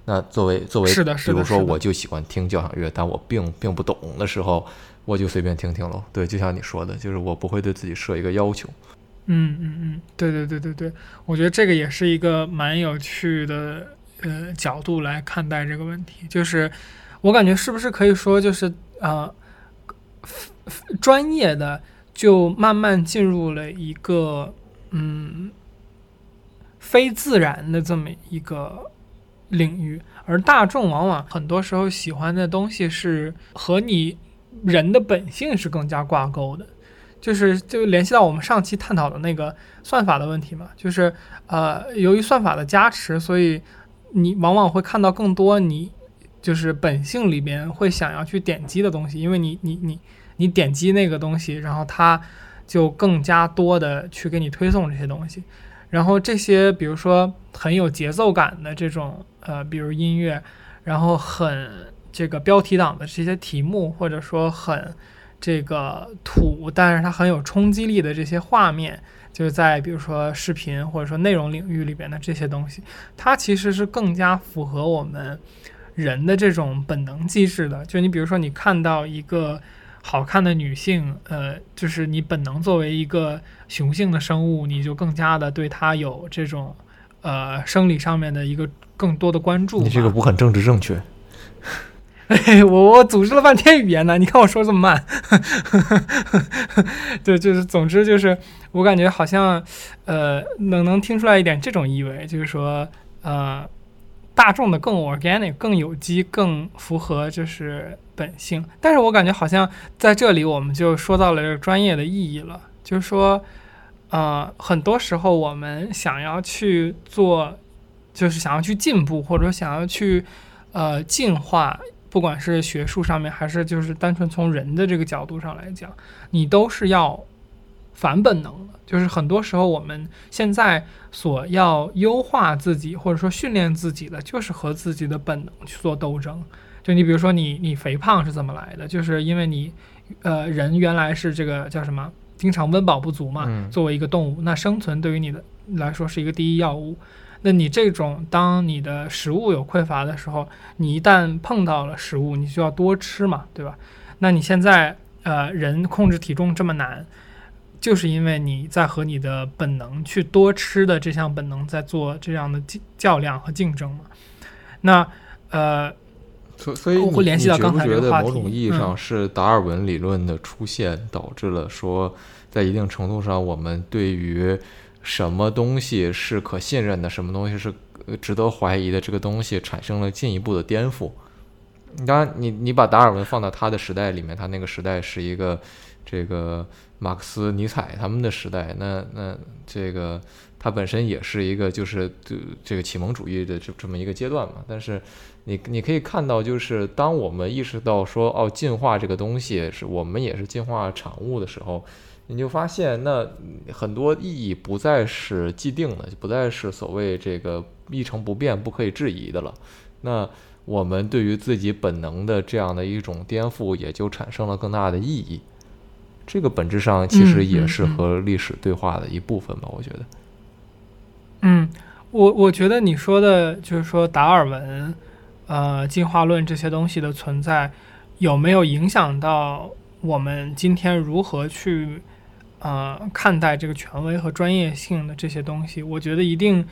S2: 那作为作为，
S1: 是的是的
S2: 比如说我就喜欢听交响乐，但我并并不懂的时候，我就随便听听喽。对，就像你说的，就是我不会对自己设一个要求。
S1: 嗯嗯嗯，对对对对对，我觉得这个也是一个蛮有趣的呃角度来看待这个问题，就是我感觉是不是可以说就是呃，专业的就慢慢进入了一个嗯非自然的这么一个领域，而大众往往很多时候喜欢的东西是和你人的本性是更加挂钩的。就是就联系到我们上期探讨的那个算法的问题嘛，就是呃，由于算法的加持，所以你往往会看到更多你就是本性里边会想要去点击的东西，因为你你你你点击那个东西，然后它就更加多的去给你推送这些东西，然后这些比如说很有节奏感的这种呃，比如音乐，然后很这个标题党的这些题目，或者说很这个土，但是它很有冲击力的这些画面，就是在比如说视频或者说内容领域里边的这些东西，它其实是更加符合我们人的这种本能机制的。就你比如说，你看到一个好看的女性，呃，就是你本能作为一个雄性的生物，你就更加的对她有这种呃生理上面的一个更多的关注。
S2: 你这个不很政治正确。
S1: 我我组织了半天语言呢，你看我说这么慢，对，就是总之就是我感觉好像，呃，能能听出来一点这种意味，就是说，呃，大众的更 organic、更有机、更符合就是本性，但是我感觉好像在这里我们就说到了这个专业的意义了，就是说，呃，很多时候我们想要去做，就是想要去进步，或者说想要去。呃，进化不管是学术上面，还是就是单纯从人的这个角度上来讲，你都是要反本能的。就是很多时候我们现在所要优化自己或者说训练自己的，就是和自己的本能去做斗争。就你比如说你你肥胖是怎么来的？就是因为你呃人原来是这个叫什么，经常温饱不足嘛。
S2: 嗯
S1: 作为一个动物，那生存对于你的来说是一个第一要务。那你这种当你的食物有匮乏的时候，你一旦碰到了食物，你就要多吃嘛，对吧？那你现在呃人控制体重这么难，就是因为你在和你的本能去多吃的这项本能在做这样的较较量和竞争嘛。那呃
S2: 所所以
S1: 我会
S2: 你
S1: 联系到刚才这个话题
S2: 某种意义上
S1: 嗯
S2: 是达尔文理论的出现导致了说，在一定程度上，我们对于什么东西是可信任的，什么东西是值得怀疑的，这个东西产生了进一步的颠覆。当然你，你把达尔文放到他的时代里面，他那个时代是一个这个马克思、尼采他们的时代，那那这个它本身也是一个就是这这个启蒙主义的这这么一个阶段嘛。但是你你可以看到，就是当我们意识到说哦，进化这个东西是我们也是进化产物的时候，你就发现那很多意义不再是既定的，不再是所谓这个一成不变、不可以质疑的了。那我们对于自己本能的这样的一种颠覆，也就产生了更大的意义。这个本质上其实
S1: 嗯
S2: 也是和历史对话的一部分吧，我觉得。
S1: 嗯，我我觉得你说的就是说达尔文，呃，进化论这些东西的存在，有没有影响到我们今天如何去呃看待这个权威和专业性的这些东西？我觉得一定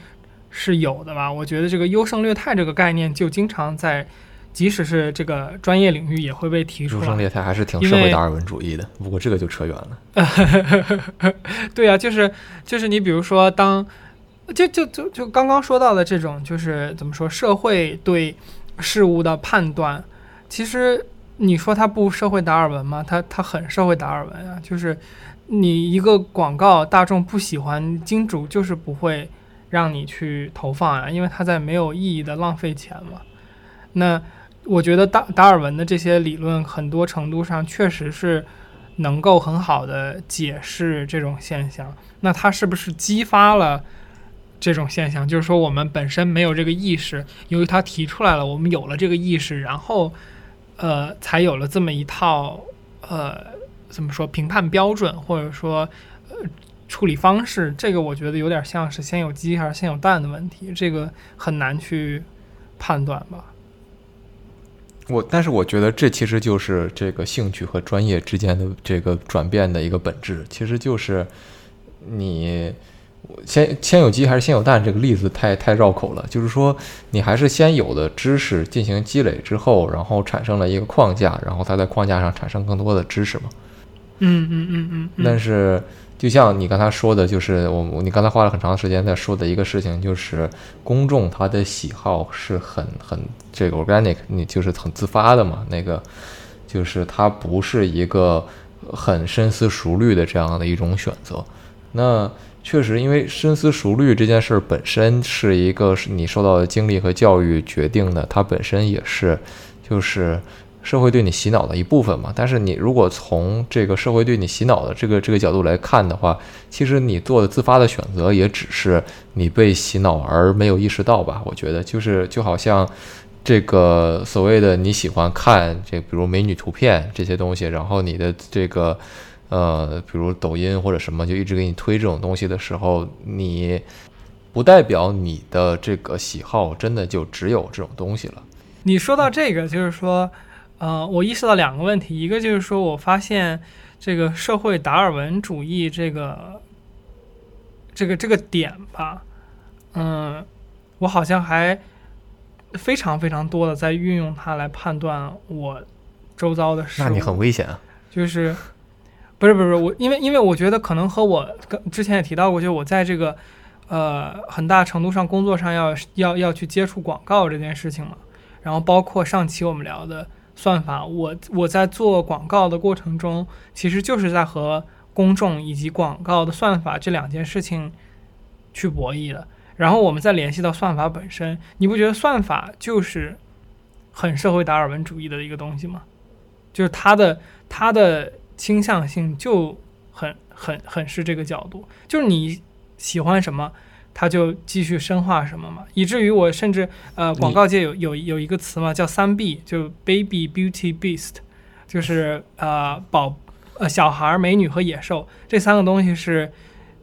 S1: 是有的吧。我觉得这个优胜劣汰这个概念就经常在，即使是这个专业领域也会被提出来。
S2: 优胜劣汰还是挺社会达尔文主义的，不过这个就扯远了。
S1: 对啊，就是就是你比如说当，就就就就刚刚说到的这种，就是怎么说，社会对事物的判断，其实你说它不社会达尔文吗？它它很社会达尔文啊，就是你一个广告大众不喜欢，金主就是不会让你去投放啊，因为它在没有意义的浪费钱嘛。那我觉得达达尔文的这些理论，很多程度上确实是能够很好的解释这种现象。那它是不是激发了这种现象？就是说，我们本身没有这个意识，由于他提出来了，我们有了这个意识，然后呃，才有了这么一套呃，怎么说评判标准，或者说呃处理方式。这个我觉得有点像是先有鸡还是先有蛋的问题，这个很难去判断吧。
S2: 我但是我觉得这其实就是这个兴趣和专业之间的这个转变的一个本质，其实就是你先先有鸡还是先有蛋这个例子太太绕口了，就是说你还是先有的知识进行积累之后，然后产生了一个框架，然后它在框架上产生更多的知识嘛。
S1: 嗯嗯嗯嗯。
S2: 但是，就像你刚才说的，就是我我你刚才花了很长时间在说的一个事情，就是公众他的喜好是很很这个 organic，你就是很自发的嘛。那个就是它不是一个很深思熟虑的这样的一种选择。那确实，因为深思熟虑这件事本身是一个是你受到的经历和教育决定的，它本身也是就是社会对你洗脑的一部分嘛。但是你如果从这个社会对你洗脑的这个这个角度来看的话，其实你做的自发的选择也只是你被洗脑而没有意识到吧。我觉得就是就好像这个所谓的你喜欢看这比如美女图片这些东西，然后你的这个。呃，比如抖音或者什么，就一直给你推这种东西的时候，你不代表你的这个喜好真的就只有这种东西了。
S1: 你说到这个，就是说，呃，我意识到两个问题，一个就是说我发现这个社会达尔文主义这个这个这个点吧，嗯，我好像还非常非常多的在运用它来判断我周遭的事物。
S2: 那你很危险啊！
S1: 就是不是不是我，因为因为我觉得可能和我跟之前也提到过，就我在这个呃很大程度上工作上要要要去接触广告这件事情嘛，然后包括上期我们聊的算法，我我在做广告的过程中，其实就是在和公众以及广告的算法这两件事情去博弈的。然后我们再联系到算法本身，你不觉得算法就是很社会达尔文主义的一个东西吗？就是它的它的倾向性就很很很是这个角度，就是你喜欢什么，它就继续深化什么嘛，以至于我甚至呃广告界有有有一个词嘛，叫三 B，就 Baby Beauty Beast，就是呃宝呃小孩、美女和野兽这三个东西是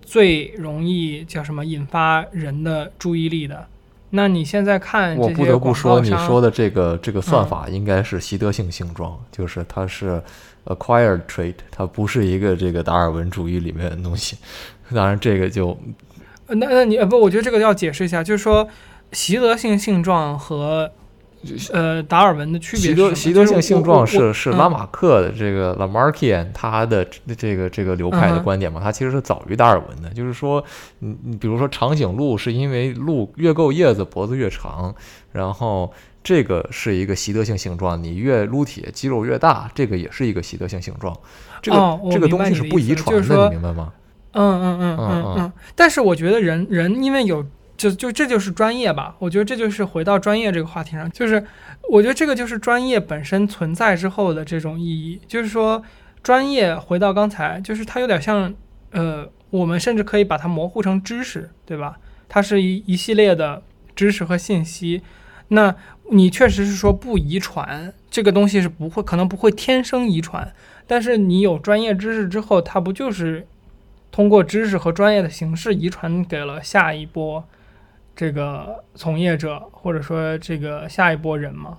S1: 最容易叫什么引发人的注意力的。那你现在看
S2: 我不得不说，你说
S1: 的
S2: 的这个这个算法应该是习得性性状，就是它是 acquired trait，它不是一个这个达尔文主义里面的东西。当然，这个就
S1: 那那你呃不，我觉得这个要解释一下，就是说习得性性状和呃达尔文的区别
S2: 习得习得性性状
S1: 是
S2: 是拉马克的这个 Lamarckian 他的这个这个流派的观点嘛？他其实是早于达尔文的，就是说，你你比如说长颈鹿是因为鹿越够叶子脖子越长，然后这个是一个习得性性状，你越撸铁肌肉越大，这个也是一个习得性性状。这个这个东西是不遗传的，你明白吗？
S1: 嗯嗯嗯嗯嗯。但是我觉得人人因为有。就就这就是专业吧，我觉得这就是回到专业这个话题上，就是我觉得这个就是专业本身存在之后的这种意义，就是说专业回到刚才，就是它有点像，呃，我们甚至可以把它模糊成知识，对吧？它是一一系列的知识和信息。那你确实是说不遗传，这个东西是不会，可能不会天生遗传，但是你有专业知识之后，它不就是通过知识和专业的形式遗传给了下一波？这个从业者，或者说这个下一波人吗？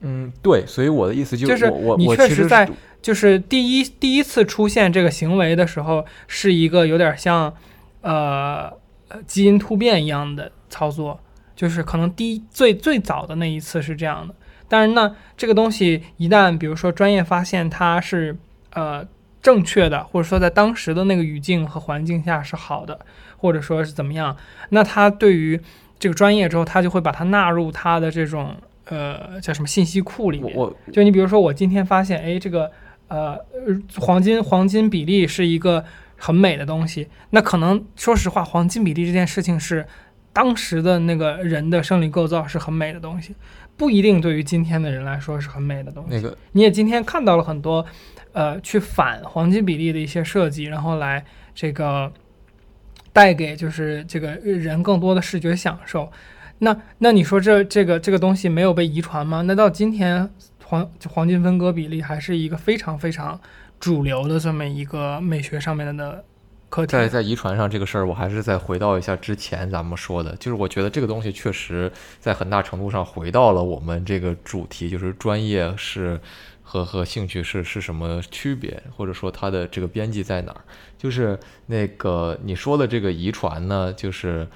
S2: 嗯，对，所以我的意思就
S1: 是，
S2: 我
S1: 你确实在就是第一第一次出现这个行为的时候，是一个有点像呃基因突变一样的操作，就是可能第一最最早的那一次是这样的。但是呢，这个东西一旦比如说专业发现它是呃正确的，或者说在当时的那个语境和环境下是好的。或者说是怎么样？那他对于这个专业之后，他就会把它纳入他的这种呃叫什么信息库里面。就你比如说，我今天发现，哎，这个呃黄金黄金比例是一个很美的东西。那可能说实话，黄金比例这件事情是当时的那个人的生理构造是很美的东西，不一定对于今天的人来说是很美的东西。
S2: 那个
S1: 你也今天看到了很多呃去反黄金比例的一些设计，然后来这个。带给就是这个人更多的视觉享受，那那你说这这个这个东西没有被遗传吗？那到今天黄黄金分割比例还是一个非常非常主流的这么一个美学上面的课题。
S2: 在在遗传上这个事儿，我还是再回到一下之前咱们说的，就是我觉得这个东西确实在很大程度上回到了我们这个主题，就是专业是。和和兴趣是是什么区别，或者说它的这个边际在哪儿？就是那个你说的这个遗传呢，就是。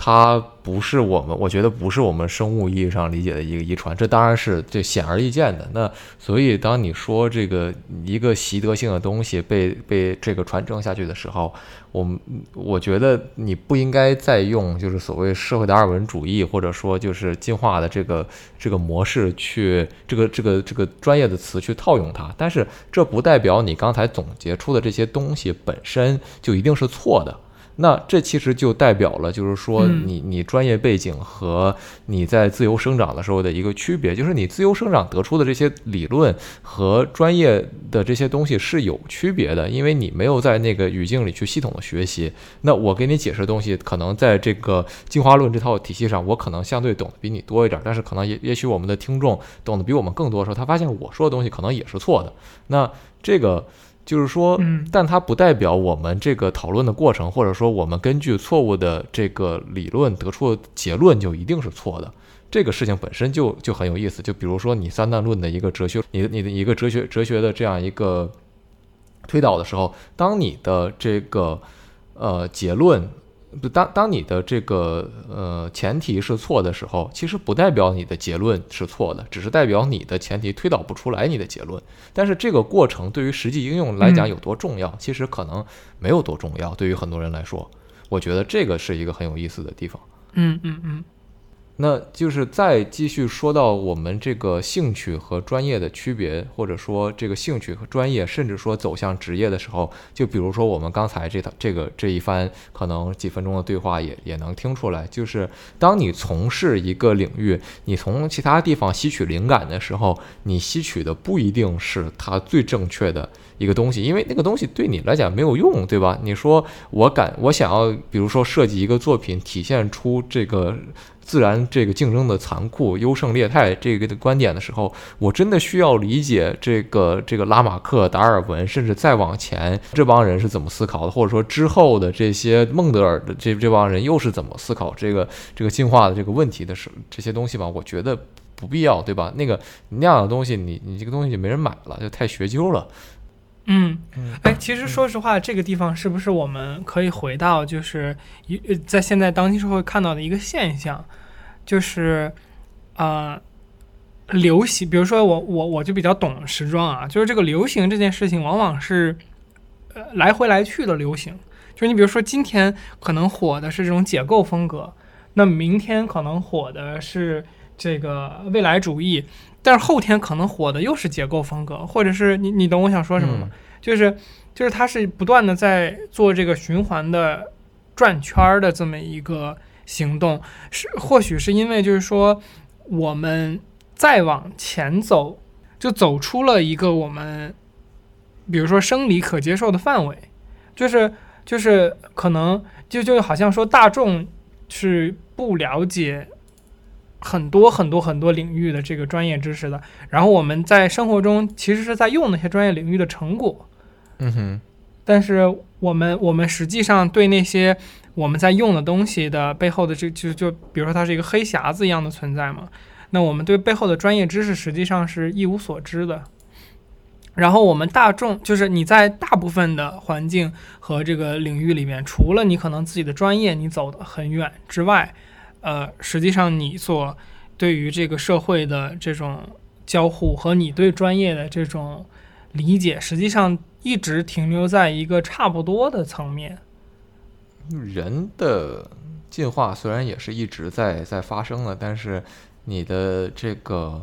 S2: 它不是我们，我觉得不是我们生物意义上理解的一个遗传，这当然是这显而易见的。那所以当你说这个一个习得性的东西被被这个传承下去的时候，我我觉得你不应该再用就是所谓社会达尔文主义或者说就是进化的这个这个模式去这个这个这个专业的词去套用它。但是这不代表你刚才总结出的这些东西本身就一定是错的。那这其实就代表了，就是说你你专业背景和你在自由生长的时候的一个区别，就是你自由生长得出的这些理论和专业的这些东西是有区别的，因为你没有在那个语境里去系统的学习。那我给你解释的东西，可能在这个进化论这套体系上，我可能相对懂得比你多一点，但是可能也也许我们的听众懂得比我们更多的时候，他发现我说的东西可能也是错的。那这个。就是说，
S1: 嗯，
S2: 但它不代表我们这个讨论的过程，或者说我们根据错误的这个理论得出的结论就一定是错的。这个事情本身就就很有意思。就比如说你三段论的一个哲学，你你的一个哲学哲学的这样一个推导的时候，当你的这个呃结论。不，当当你的这个呃前提是错的时候，其实不代表你的结论是错的，只是代表你的前提推导不出来你的结论。但是这个过程对于实际应用来讲有多重要，其实可能没有多重要。对于很多人来说，我觉得这个是一个很有意思的地方。
S1: 嗯嗯嗯。
S2: 那就是再继续说到我们这个兴趣和专业的区别，或者说这个兴趣和专业，甚至说走向职业的时候，就比如说我们刚才这套这个这一番可能几分钟的对话也也能听出来，就是当你从事一个领域，你从其他地方吸取灵感的时候，你吸取的不一定是它最正确的一个东西，因为那个东西对你来讲没有用，对吧？你说我敢，我想要，比如说设计一个作品，体现出这个。自然这个竞争的残酷、优胜劣汰这个的观点的时候，我真的需要理解这个这个拉马克、达尔文，甚至再往前这帮人是怎么思考的，或者说之后的这些孟德尔的这这帮人又是怎么思考这个这个进化的这个问题的时这些东西吧？我觉得不必要，对吧？那个那样的东西，你你这个东西就没人买了，就太学究了。
S1: 嗯，哎，其实说实话，这个地方是不是我们可以回到，就是一在现在当今社会看到的一个现象，就是啊，流行，比如说我我我就比较懂时装啊，就是这个流行这件事情，往往是呃来回来去的流行。就你比如说今天可能火的是这种解构风格，那明天可能火的是这个未来主义。但是后天可能火的又是结构风格，或者是你你懂我想说什么吗？就是就是它是不断的在做这个循环的转圈儿的这么一个行动，是或许是因为就是说我们再往前走，就走出了一个我们比如说生理可接受的范围，就是就是可能就就好像说大众是不了解。很多很多很多领域的这个专业知识的，然后我们在生活中其实是在用那些专业领域的成果，
S2: 嗯哼，
S1: 但是我们我们实际上对那些我们在用的东西的背后的这就就比如说它是一个黑匣子一样的存在嘛，那我们对背后的专业知识实际上是一无所知的。然后我们大众就是你在大部分的环境和这个领域里面，除了你可能自己的专业你走得很远之外。呃，实际上你所对于这个社会的这种交互和你对专业的这种理解，实际上一直停留在一个差不多的层面。
S2: 人的进化虽然也是一直在在发生的，但是你的这个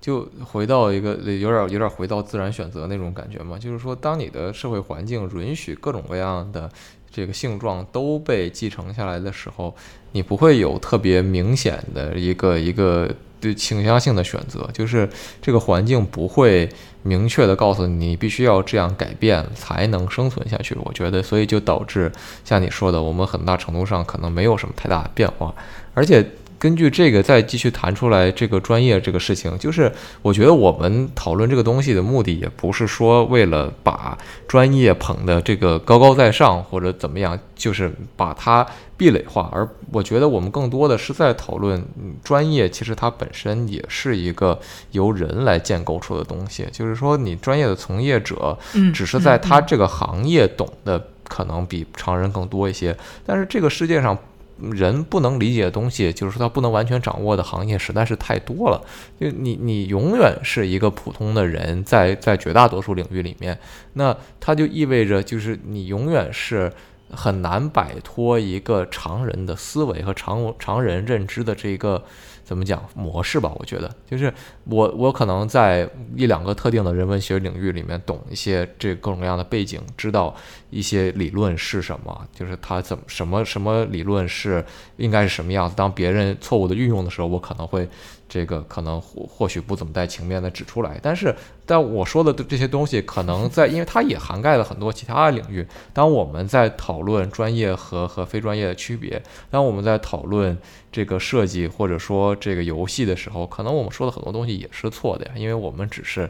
S2: 就回到一个有点有点回到自然选择那种感觉嘛，就是说，当你的社会环境允许各种各样的。这个性状都被继承下来的时候，你不会有特别明显的一个一个对倾向性的选择，就是这个环境不会明确的告诉你，必须要这样改变才能生存下去。我觉得，所以就导致像你说的，我们很大程度上可能没有什么太大的变化，而且。根据这个再继续谈出来这个专业这个事情，就是我觉得我们讨论这个东西的目的，也不是说为了把专业捧的这个高高在上或者怎么样，就是把它壁垒化。而我觉得我们更多的是在讨论专业，其实它本身也是一个由人来建构出的东西。就是说，你专业的从业者，只是在他这个行业懂得可能比常人更多一些，但是这个世界上。人不能理解的东西，就是说他不能完全掌握的行业实在是太多了。就你，你永远是一个普通的人，在在绝大多数领域里面，那它就意味着就是你永远是很难摆脱一个常人的思维和常常人认知的这个。怎么讲模式吧？我觉得就是我我可能在一两个特定的人文学领域里面懂一些这各种各样的背景，知道一些理论是什么，就是它怎么什么什么理论是应该是什么样子。当别人错误的运用的时候，我可能会。这个可能或或许不怎么带情面的指出来，但是但我说的这些东西，可能在，因为它也涵盖了很多其他的领域。当我们在讨论专业和和非专业的区别，当我们在讨论这个设计或者说这个游戏的时候，可能我们说的很多东西也是错的呀，因为我们只是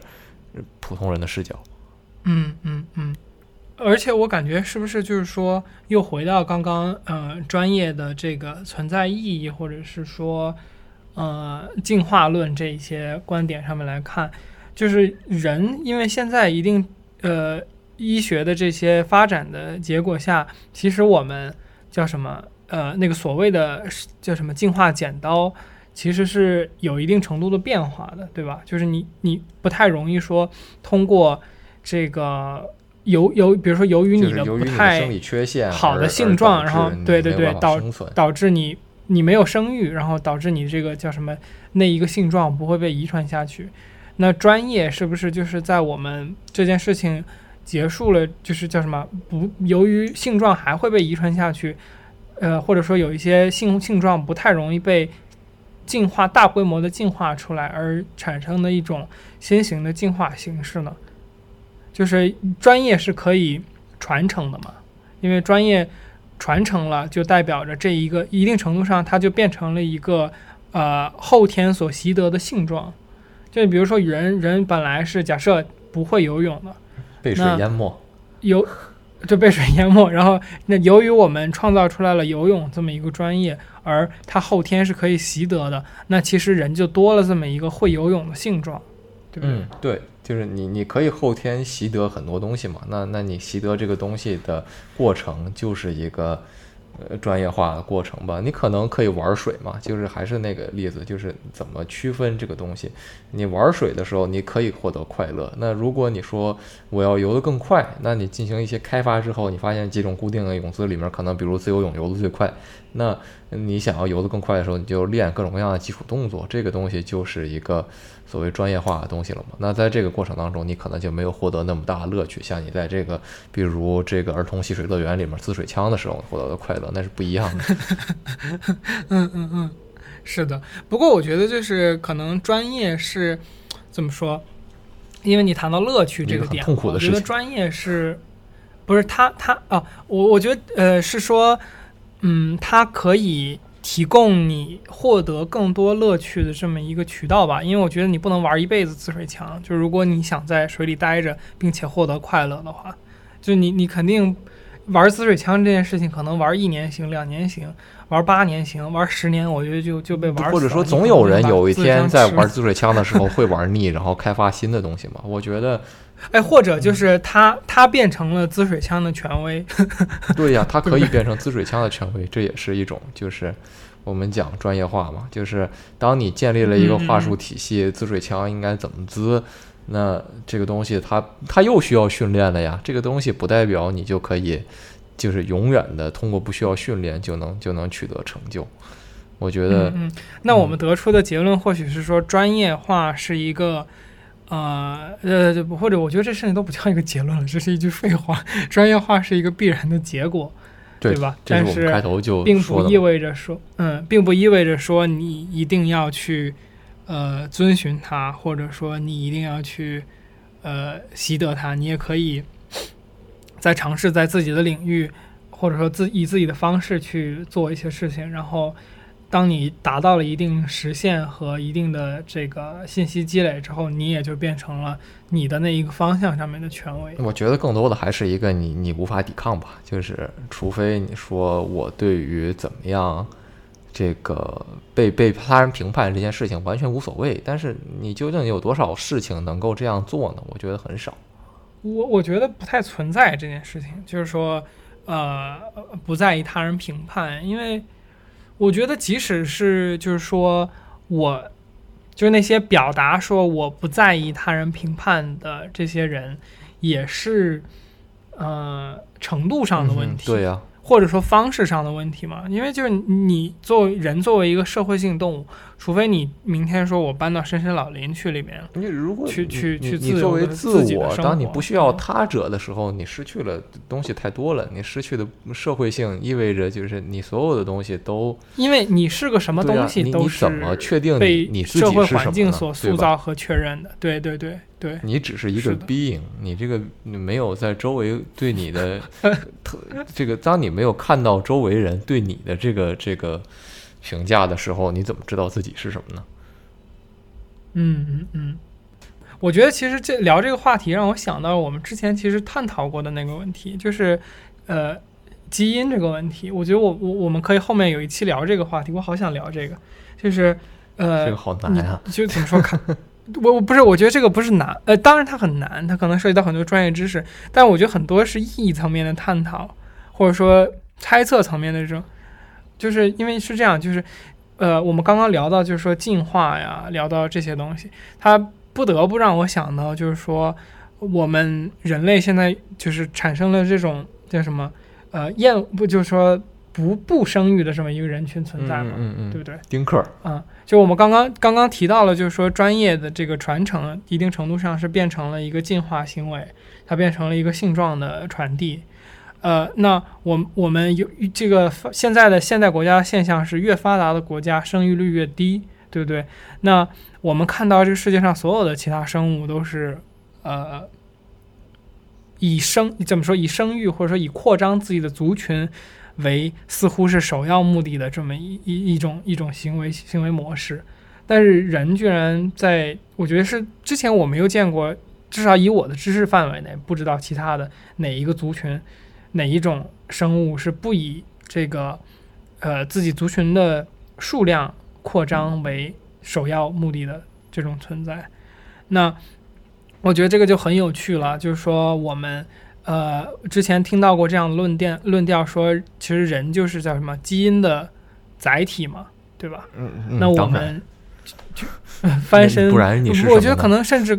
S2: 普通人的视角。
S1: 嗯嗯嗯，而且我感觉是不是就是说，又回到刚刚呃专业的这个存在意义，或者是说。呃，进化论这一些观点上面来看，就是人，因为现在一定呃医学的这些发展的结果下，其实我们叫什么呃那个所谓的叫什么进化剪刀，其实是有一定程度的变化的，对吧？就是你你不太容易说通过这个由由比如说由于你的不太
S2: 生理缺陷
S1: 好的性状，然后对对对导导致你。你没有生育，然后导致你这个叫什么那一个性状不会被遗传下去。那专业是不是就是在我们这件事情结束了，就是叫什么不由于性状还会被遗传下去，呃，或者说有一些性性状不太容易被进化大规模的进化出来而产生的一种新型的进化形式呢？就是专业是可以传承的嘛？因为专业传承了，就代表着这一个一定程度上，它就变成了一个呃后天所习得的性状。就比如说人人本来是假设不会游泳的，
S2: 被水淹没。
S1: 游就被水淹没，然后那由于我们创造出来了游泳这么一个专业，而它后天是可以习得的，那其实人就多了这么一个会游泳的性状，对不对？
S2: 嗯，对，就是你你可以后天习得很多东西嘛。那那你习得这个东西的过程就是一个呃专业化的过程吧。你可能可以玩水嘛，就是还是那个例子，就是怎么区分这个东西。你玩水的时候，你可以获得快乐。那如果你说我要游得更快，那你进行一些开发之后，你发现几种固定的泳姿里面，可能比如自由泳游得最快。那你想要游得更快的时候，你就练各种各样的基础动作，这个东西就是一个所谓专业化的东西了嘛。那在这个过程当中，你可能就没有获得那么大的乐趣，像你在这个比如这个儿童戏水乐园里面滋水枪的时候获得的快乐，那是不一样的。
S1: 嗯嗯嗯，是的。不过我觉得就是可能专业是怎么说？因为你谈到乐趣这
S2: 个很
S1: 点，
S2: 痛苦的
S1: 我觉得专业是不是他他啊？我我觉得呃是说，嗯，它可以提供你获得更多乐趣的这么一个渠道吧。因为我觉得你不能玩一辈子自水枪，就如果你想在水里待着并且获得快乐的话，就你你肯定玩自水枪这件事情，可能玩一年行，两年行。玩八年行，玩十年我觉得就就被玩。
S2: 或者说，总有人有一天在
S1: 吃
S2: 玩滋水枪的时候会玩腻，然后开发新的东西嘛。我觉得，
S1: 哎，或者就是他他变成了滋水枪的权威，
S2: 对呀，它可以 变成滋水枪的权威，这也是一种就是我们讲专业化嘛，就是当你建立了一个话术体系，滋水枪应该怎么滋，那这个东西它它又需要训练了呀。这个东西不代表你就可以就是永远的通过不需要训练就能就能取得成就。我觉得
S1: 嗯，嗯，那我们得出的结论或许是说专业化是一个。呃呃，或者我觉得这甚至都不叫一个结论了，这是一句废话。专业化是一个必然的结果，
S2: 对
S1: 吧？但
S2: 是开头就
S1: 并不意。味着说，嗯，并不意味着说你一定要去呃遵循它，或者说你一定要去呃习得它。你也可以在尝试在自己的领域，或者说自以自己的方式去做一些事情，然后。当你达到了一定实现和一定的这个信息积累之后，你也就变成了你的那一个方向上面的权威。
S2: 我觉得更多的还是一个你你无法抵抗吧，就是除非你说我对于怎么样这个被被他人评判这件事情完全无所谓，但是你究竟有多少事情能够这样做呢？我觉得很少。
S1: 我我觉得不太存在这件事情，就是说，呃，不在意他人评判，因为我觉得即使是就是说我就是那些表达说我不在意他人评判的这些人，也是呃程度上的问题，
S2: 嗯对呀、
S1: 或者说方式上的问题嘛。因为就是你作为人作为一个社会性动物，除非你明天说我搬到深山老林去里面，
S2: 你如果
S1: 去去去
S2: 你作为
S1: 自
S2: 我，当你不需要
S1: 嗯
S2: 他者的时候，你失去了东西太多了。你失去的社会性意味着就是你所有的东西都
S1: 因为你是个什么东西都是
S2: 你你怎么确定
S1: 被
S2: 你
S1: 社会环境所塑造和确认的。对对对对，
S2: 你只是一个 being，你这个你没有在周围对你的 特这个，当你没有看到周围人对你的这个这个评价的时候，你怎么知道自己是什么呢？
S1: 嗯嗯嗯。我觉得其实这聊这个话题让我想到了我们之前其实探讨过的那个问题，就是呃基因这个问题。我觉得我我我们可以后面有一期聊这个话题，我好想聊这个，就是呃
S2: 这个好难啊！
S1: 就怎么说看，我我不是，我觉得这个不是难，呃，当然它很难，它可能涉及到很多专业知识，但我觉得很多是意义层面的探讨，或者说猜测层面的这种，就是因为是这样，就是呃，我们刚刚聊到就是说进化呀，聊到这些东西，它不得不让我想到，就是说我们人类现在就是产生了这种叫什么呃厌不就是说不不生育的这么一个人群存在嘛，
S2: 嗯嗯，
S1: 对不对？
S2: 丁克，
S1: 啊、就我们刚刚刚刚提到了，就是说专业的这个传承，一定程度上是变成了一个进化行为，它变成了一个性状的传递。呃，那我我们有这个现在的现代国家现象是，越发达的国家生育率越低，对不对？那我们看到这个世界上所有的其他生物都是，呃，以生怎么说以生育或者说以扩张自己的族群为似乎是首要目的的这么一一一种一种行为行为模式，但是人居然在我觉得是之前我没有见过，至少以我的知识范围内，不知道其他的哪一个族群哪一种生物是不以这个呃自己族群的数量扩张为首要目的的这种存在。那我觉得这个就很有趣了，就是说我们呃之前听到过这样的论调，论调说其实人就是叫什么基因的载体嘛，对吧？
S2: 嗯嗯，
S1: 那我们就就 翻身，
S2: 不然你是
S1: 我觉得可能甚至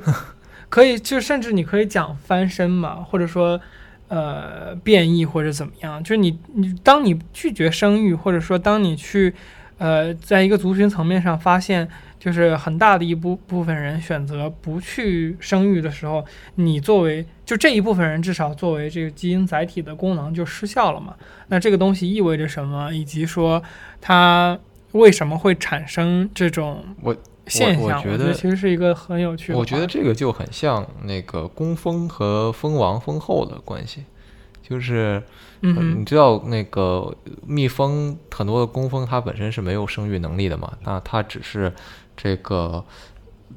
S1: 可以，就甚至你可以讲翻身嘛，或者说呃变异或者怎么样，就是你你当你拒绝生育，或者说当你去呃在一个族群层面上发现。就是很大的一部部分人选择不去生育的时候，你作为就这一部分人，至少作为这个基因载体的功能就失效了嘛？那这个东西意味着什么？以及说它为什么会产生这种
S2: 我
S1: 现象？
S2: 我觉得
S1: 其实是一个很有趣的。
S2: 我觉得这个就很像那个工蜂和蜂王蜂后的关系，就是呃
S1: 嗯哼
S2: 你知道那个蜜蜂很多的工蜂它本身是没有生育能力的嘛，那它只是这个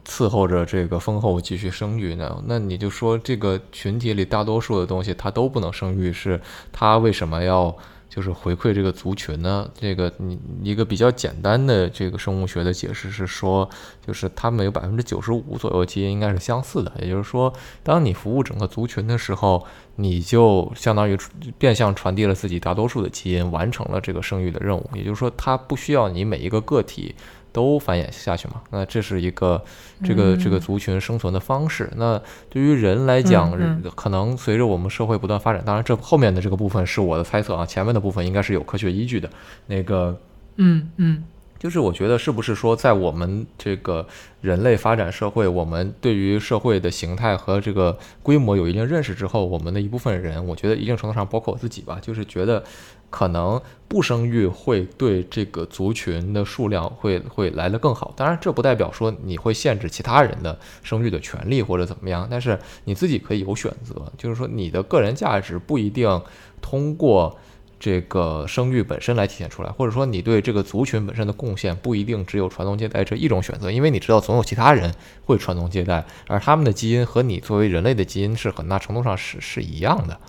S2: 伺候着这个蜂后继续生育呢。那你就说这个群体里大多数的东西它都不能生育，是它为什么要？就是回馈这个族群呢？这个你一个比较简单的这个生物学的解释是说，就是他们有百分之九十五左右基因应该是相似的。也就是说，当你服务整个族群的时候，你就相当于变相传递了自己大多数的基因，完成了这个生育的任务。也就是说，它不需要你每一个个体都繁衍下去嘛？那这是一个这个这个
S1: 嗯
S2: 族群生存的方式。那对于人来讲，可能随着我们社会不断发展，当然这后面的这个部分是我的猜测啊，前面的部分应该是有科学依据的。那个
S1: 嗯嗯
S2: 就是我觉得是不是说，在我们这个人类发展社会，我们对于社会的形态和这个规模有一定认识之后，我们的一部分人，我觉得一定程度上包括我自己吧，就是觉得可能不生育会对这个族群的数量会会来得更好。当然，这不代表说你会限制其他人的生育的权利或者怎么样，但是你自己可以有选择，就是说你的个人价值不一定通过。这个生育本身来体现出来，或者说你对这个族群本身的贡献不一定只有传宗接代这一种选择，因为你知道总有其他人会传宗接代，而他们的基因和你作为人类的基因是很大程度上是是一样的。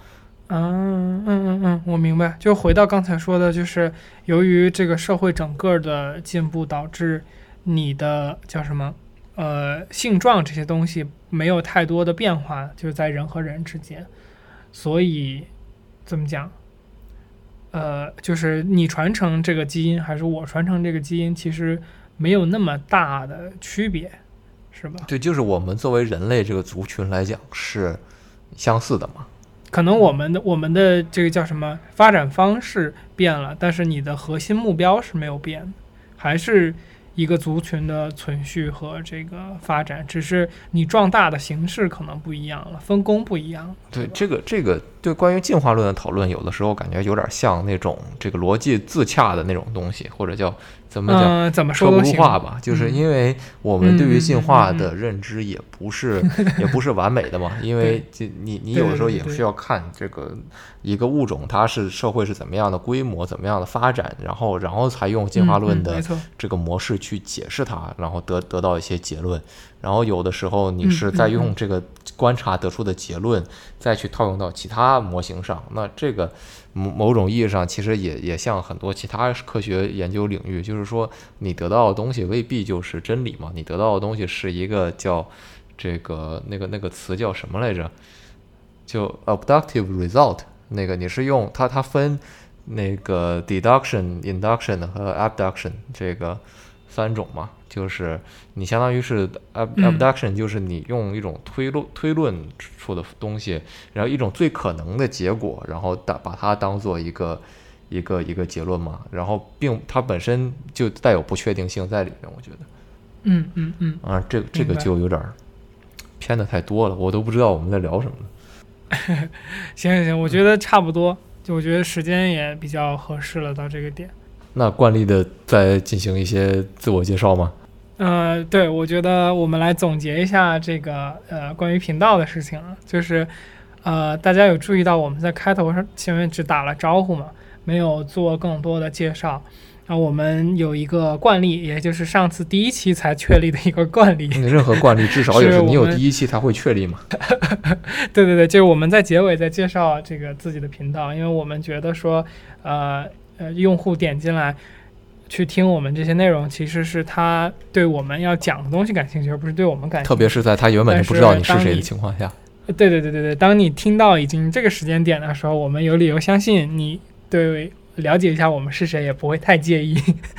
S1: 嗯嗯嗯嗯，我明白。就回到刚才说的，就是由于这个社会整个的进步，导致你的叫什么呃性状这些东西没有太多的变化，就是在人和人之间，所以怎么讲？呃，就是你传承这个基因，还是我传承这个基因，其实没有那么大的区别，是吧？
S2: 对，就是我们作为人类这个族群来讲是相似的嘛。
S1: 可能我们的我们的这个叫什么发展方式变了，但是你的核心目标是没有变，还是一个族群的存续和这个发展，只是你壮大的形式可能不一样了，分工不一样。
S2: 对这个这个对关于进化论的讨论，有的时候感觉有点像那种这个逻辑自洽的那种东西，或者叫怎么讲？
S1: 嗯、怎么
S2: 说
S1: 说都行。
S2: 不出话吧，就是
S1: 嗯
S2: 因为我们对于
S1: 嗯
S2: 进化的认知也不是也不是完美的嘛，因为这你你有的时候也需要看这个一个物种它是社会是怎么样的规模，怎么样的发展，然后然后才用进化论的这个模式去解释它，然后得得到一些结论。然后有的时候你
S1: 嗯
S2: 是在用这个观察得出的结论，再去套用到其他模型上。那这个某某种意义上，其实也也像很多其他科学研究领域，就是说你得到的东西未必就是真理嘛，你得到的东西是一个叫这个那个那个词叫什么来着？就 abductive result。那个你是用它它分那个 deduction、induction 和 abduction 这个三种嘛，就是你相当于是 ab
S1: 嗯
S2: abduction，就是你用一种推论推论出的东西，然后一种最可能的结果，然后把把它当做一个一个一个结论嘛。然后并它本身就带有不确定性在里面，我觉得
S1: 嗯嗯嗯，
S2: 啊，这这个就有点儿偏的太多了，我都不知道我们在聊什么了。
S1: 行行行，我觉得差不多，就我觉得时间也比较合适了，到这个点。
S2: 那惯例的再进行一些自我介绍吗？
S1: 呃，对，我觉得我们来总结一下这个呃关于频道的事情啊，就是呃大家有注意到我们在开头上前面只打了招呼嘛，没有做更多的介绍。啊，我们有一个惯例，也就是上次第一期才确立的一个惯例，
S2: 任何惯例至少 也是你有第一期才会确立嘛。
S1: 对对对，就是我们在结尾在介绍这个自己的频道，因为我们觉得说，呃呃，用户点进来去听我们这些内容，其实是他对我们要讲的东西感兴趣，而不是对我们感兴趣。
S2: 特别是在他原本就不知道你是谁的情况下，
S1: 对对对对对，当你听到已经这个时间点的时候，我们有理由相信你对了解一下我们是谁也不会太介意。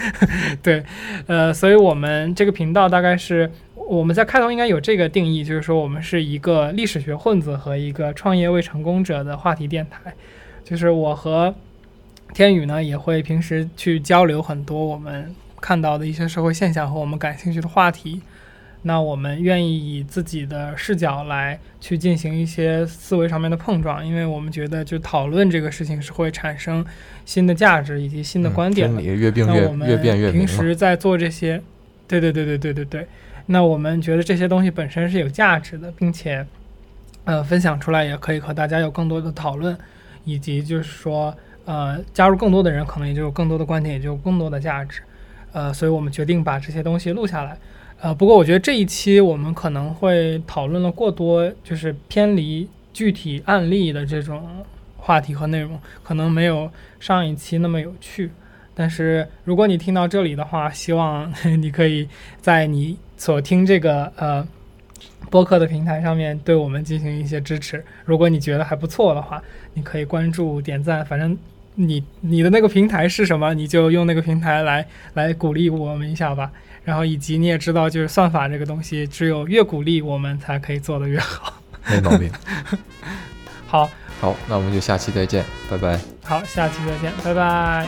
S1: 对，呃，所以我们这个频道大概是我们在开头应该有这个定义，就是说我们是一个历史学混子和一个创业未成功者的话题电台。就是我和天宇呢也会平时去交流很多我们看到的一些社会现象和我们感兴趣的话题。那我们愿意以自己的视角来去进行一些思维上面的碰撞，因为我们觉得就讨论这个事情是会产生新的价值以及新的
S2: 嗯
S1: 观点的。
S2: 真理越变越
S1: 那我们
S2: 越变越明嘛。
S1: 平时在做这些，对对对对对对对。那我们觉得这些东西本身是有价值的，并且，呃，分享出来也可以和大家有更多的讨论，以及就是说，呃，加入更多的人，可能也就有更多的观点，也就有更多的价值。呃，所以我们决定把这些东西录下来。呃，不过我觉得这一期我们可能会讨论了过多，就是偏离具体案例的这种话题和内容，可能没有上一期那么有趣。但是如果你听到这里的话，希望你可以在你所听这个呃播客的平台上面对我们进行一些支持。如果你觉得还不错的话，你可以关注、点赞，反正你你的那个平台是什么你就用那个平台来来鼓励我们一下吧。然后以及你也知道就是算法这个东西只有越鼓励我们才可以做得越好。
S2: 没毛病。
S1: 好。
S2: 好那我们就下期再见拜拜。
S1: 好下期再见拜拜。